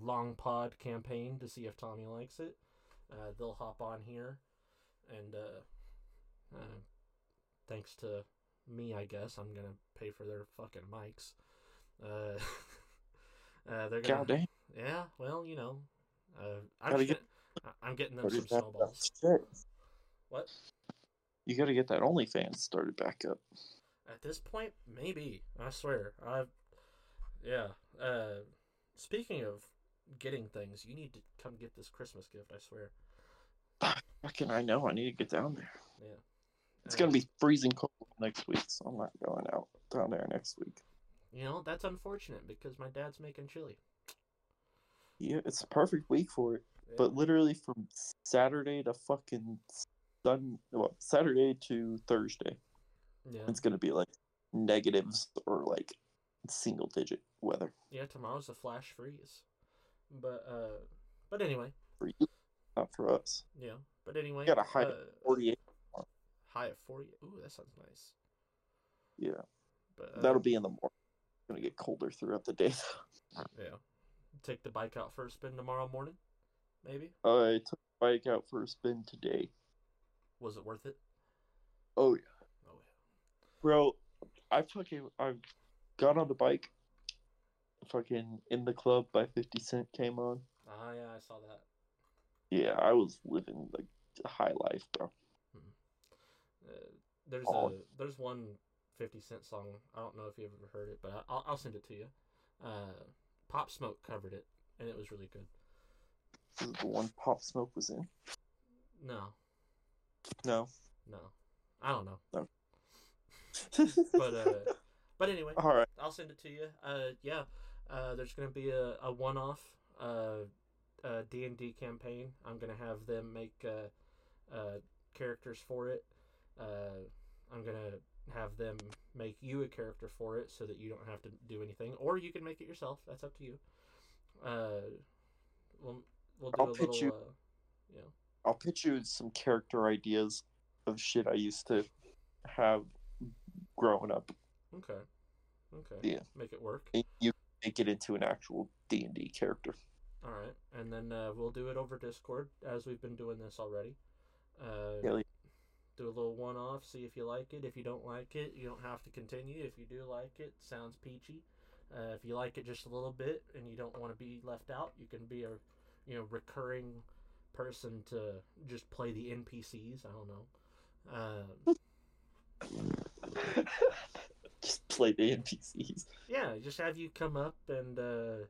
long pod campaign to see if Tommy likes it. They'll hop on here, and uh, uh, thanks to me, I guess I'm gonna pay for their fucking mics. Uh, [LAUGHS] uh, they're gonna, God yeah. Well, you know, uh, I'm Gotta get- gonna- I'm getting them some snowballs. What? You got to get that OnlyFans started back up. At this point, maybe. I swear. I yeah. Uh speaking of getting things, you need to come get this Christmas gift, I swear. Fucking, I know. I need to get down there. Yeah. It's gonna be freezing cold next week, so I'm not going out down there next week. You know, that's unfortunate because my dad's making chili. Yeah, it's a perfect week for it. Yeah. But literally from Saturday to fucking sun, well, Saturday to Thursday, yeah. it's gonna be like negatives or like single digit weather Yeah, tomorrow's a flash freeze. But uh but anyway, for you, not for us. yeah. But anyway, you got a high uh, 48. high of 40. Ooh, that sounds nice. Yeah, But uh, that'll be in the morning. It's gonna get colder throughout the day. [LAUGHS] yeah. Take the bike out for a spin tomorrow morning, maybe. I took the bike out for a spin today. Was it worth it? Oh yeah, Oh yeah. bro. I fucking I got on the bike. Fucking in the club by Fifty Cent came on. Ah, yeah, I saw that. Yeah, I was living like high life, bro. Uh, there's Oh. a there's one 50 Cent song. I don't know if you've ever heard it, but I- I'll I'll send it to you. Uh, Pop Smoke covered it, and it was really good. This is the one Pop Smoke was in. No, No. no, I don't know. No. [LAUGHS] But uh, [LAUGHS] But anyway, All right. I'll send it to you. Uh, yeah, uh, there's gonna be a, a one-off uh, uh, D&D campaign. I'm gonna have them make uh, uh, characters for it. Uh, I'm gonna have them make you a character for it, so that you don't have to do anything, or you can make it yourself. That's up to you. Uh, we'll we'll do I'll a pitch little. you- Uh, you I'll pitch you some character ideas of shit I used to have growing up. okay, okay, Yeah. make it work. You make it into an actual D and D character. All right, and then uh, we'll do it over Discord as we've been doing this already. Uh, Yeah, like- do a little one-off, see if you like it. If you don't like it, you don't have to continue. If you do like it, sounds peachy. Uh, if you like it just a little bit and you don't want to be left out, you can be a you know recurring person to just play the NPCs. I don't know. Um, [LAUGHS] Just play the NPCs. yeah, just have you come up and uh,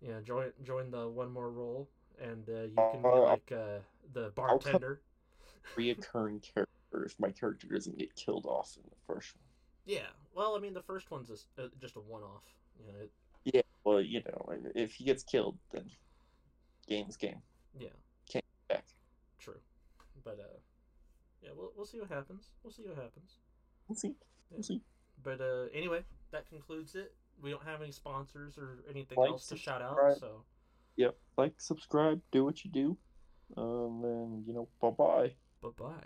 you know join join the one more role, and uh, you can be Uh, like uh, the bartender. Reoccurring character if my character doesn't get killed off in the first one. Yeah. Well, I mean, the first one's a s uh, just a one-off. You know, it, Yeah, well, you know, if he gets killed, then game's game. yeah, can't Back. true. But uh, yeah, we'll we'll see what happens. We'll see what happens. We'll see. We'll see. But uh, anyway, that concludes it. We don't have any sponsors or anything Like, else to shout out. So Yep. Like, subscribe, do what you do. Um, and, you know, bye bye. bye bye.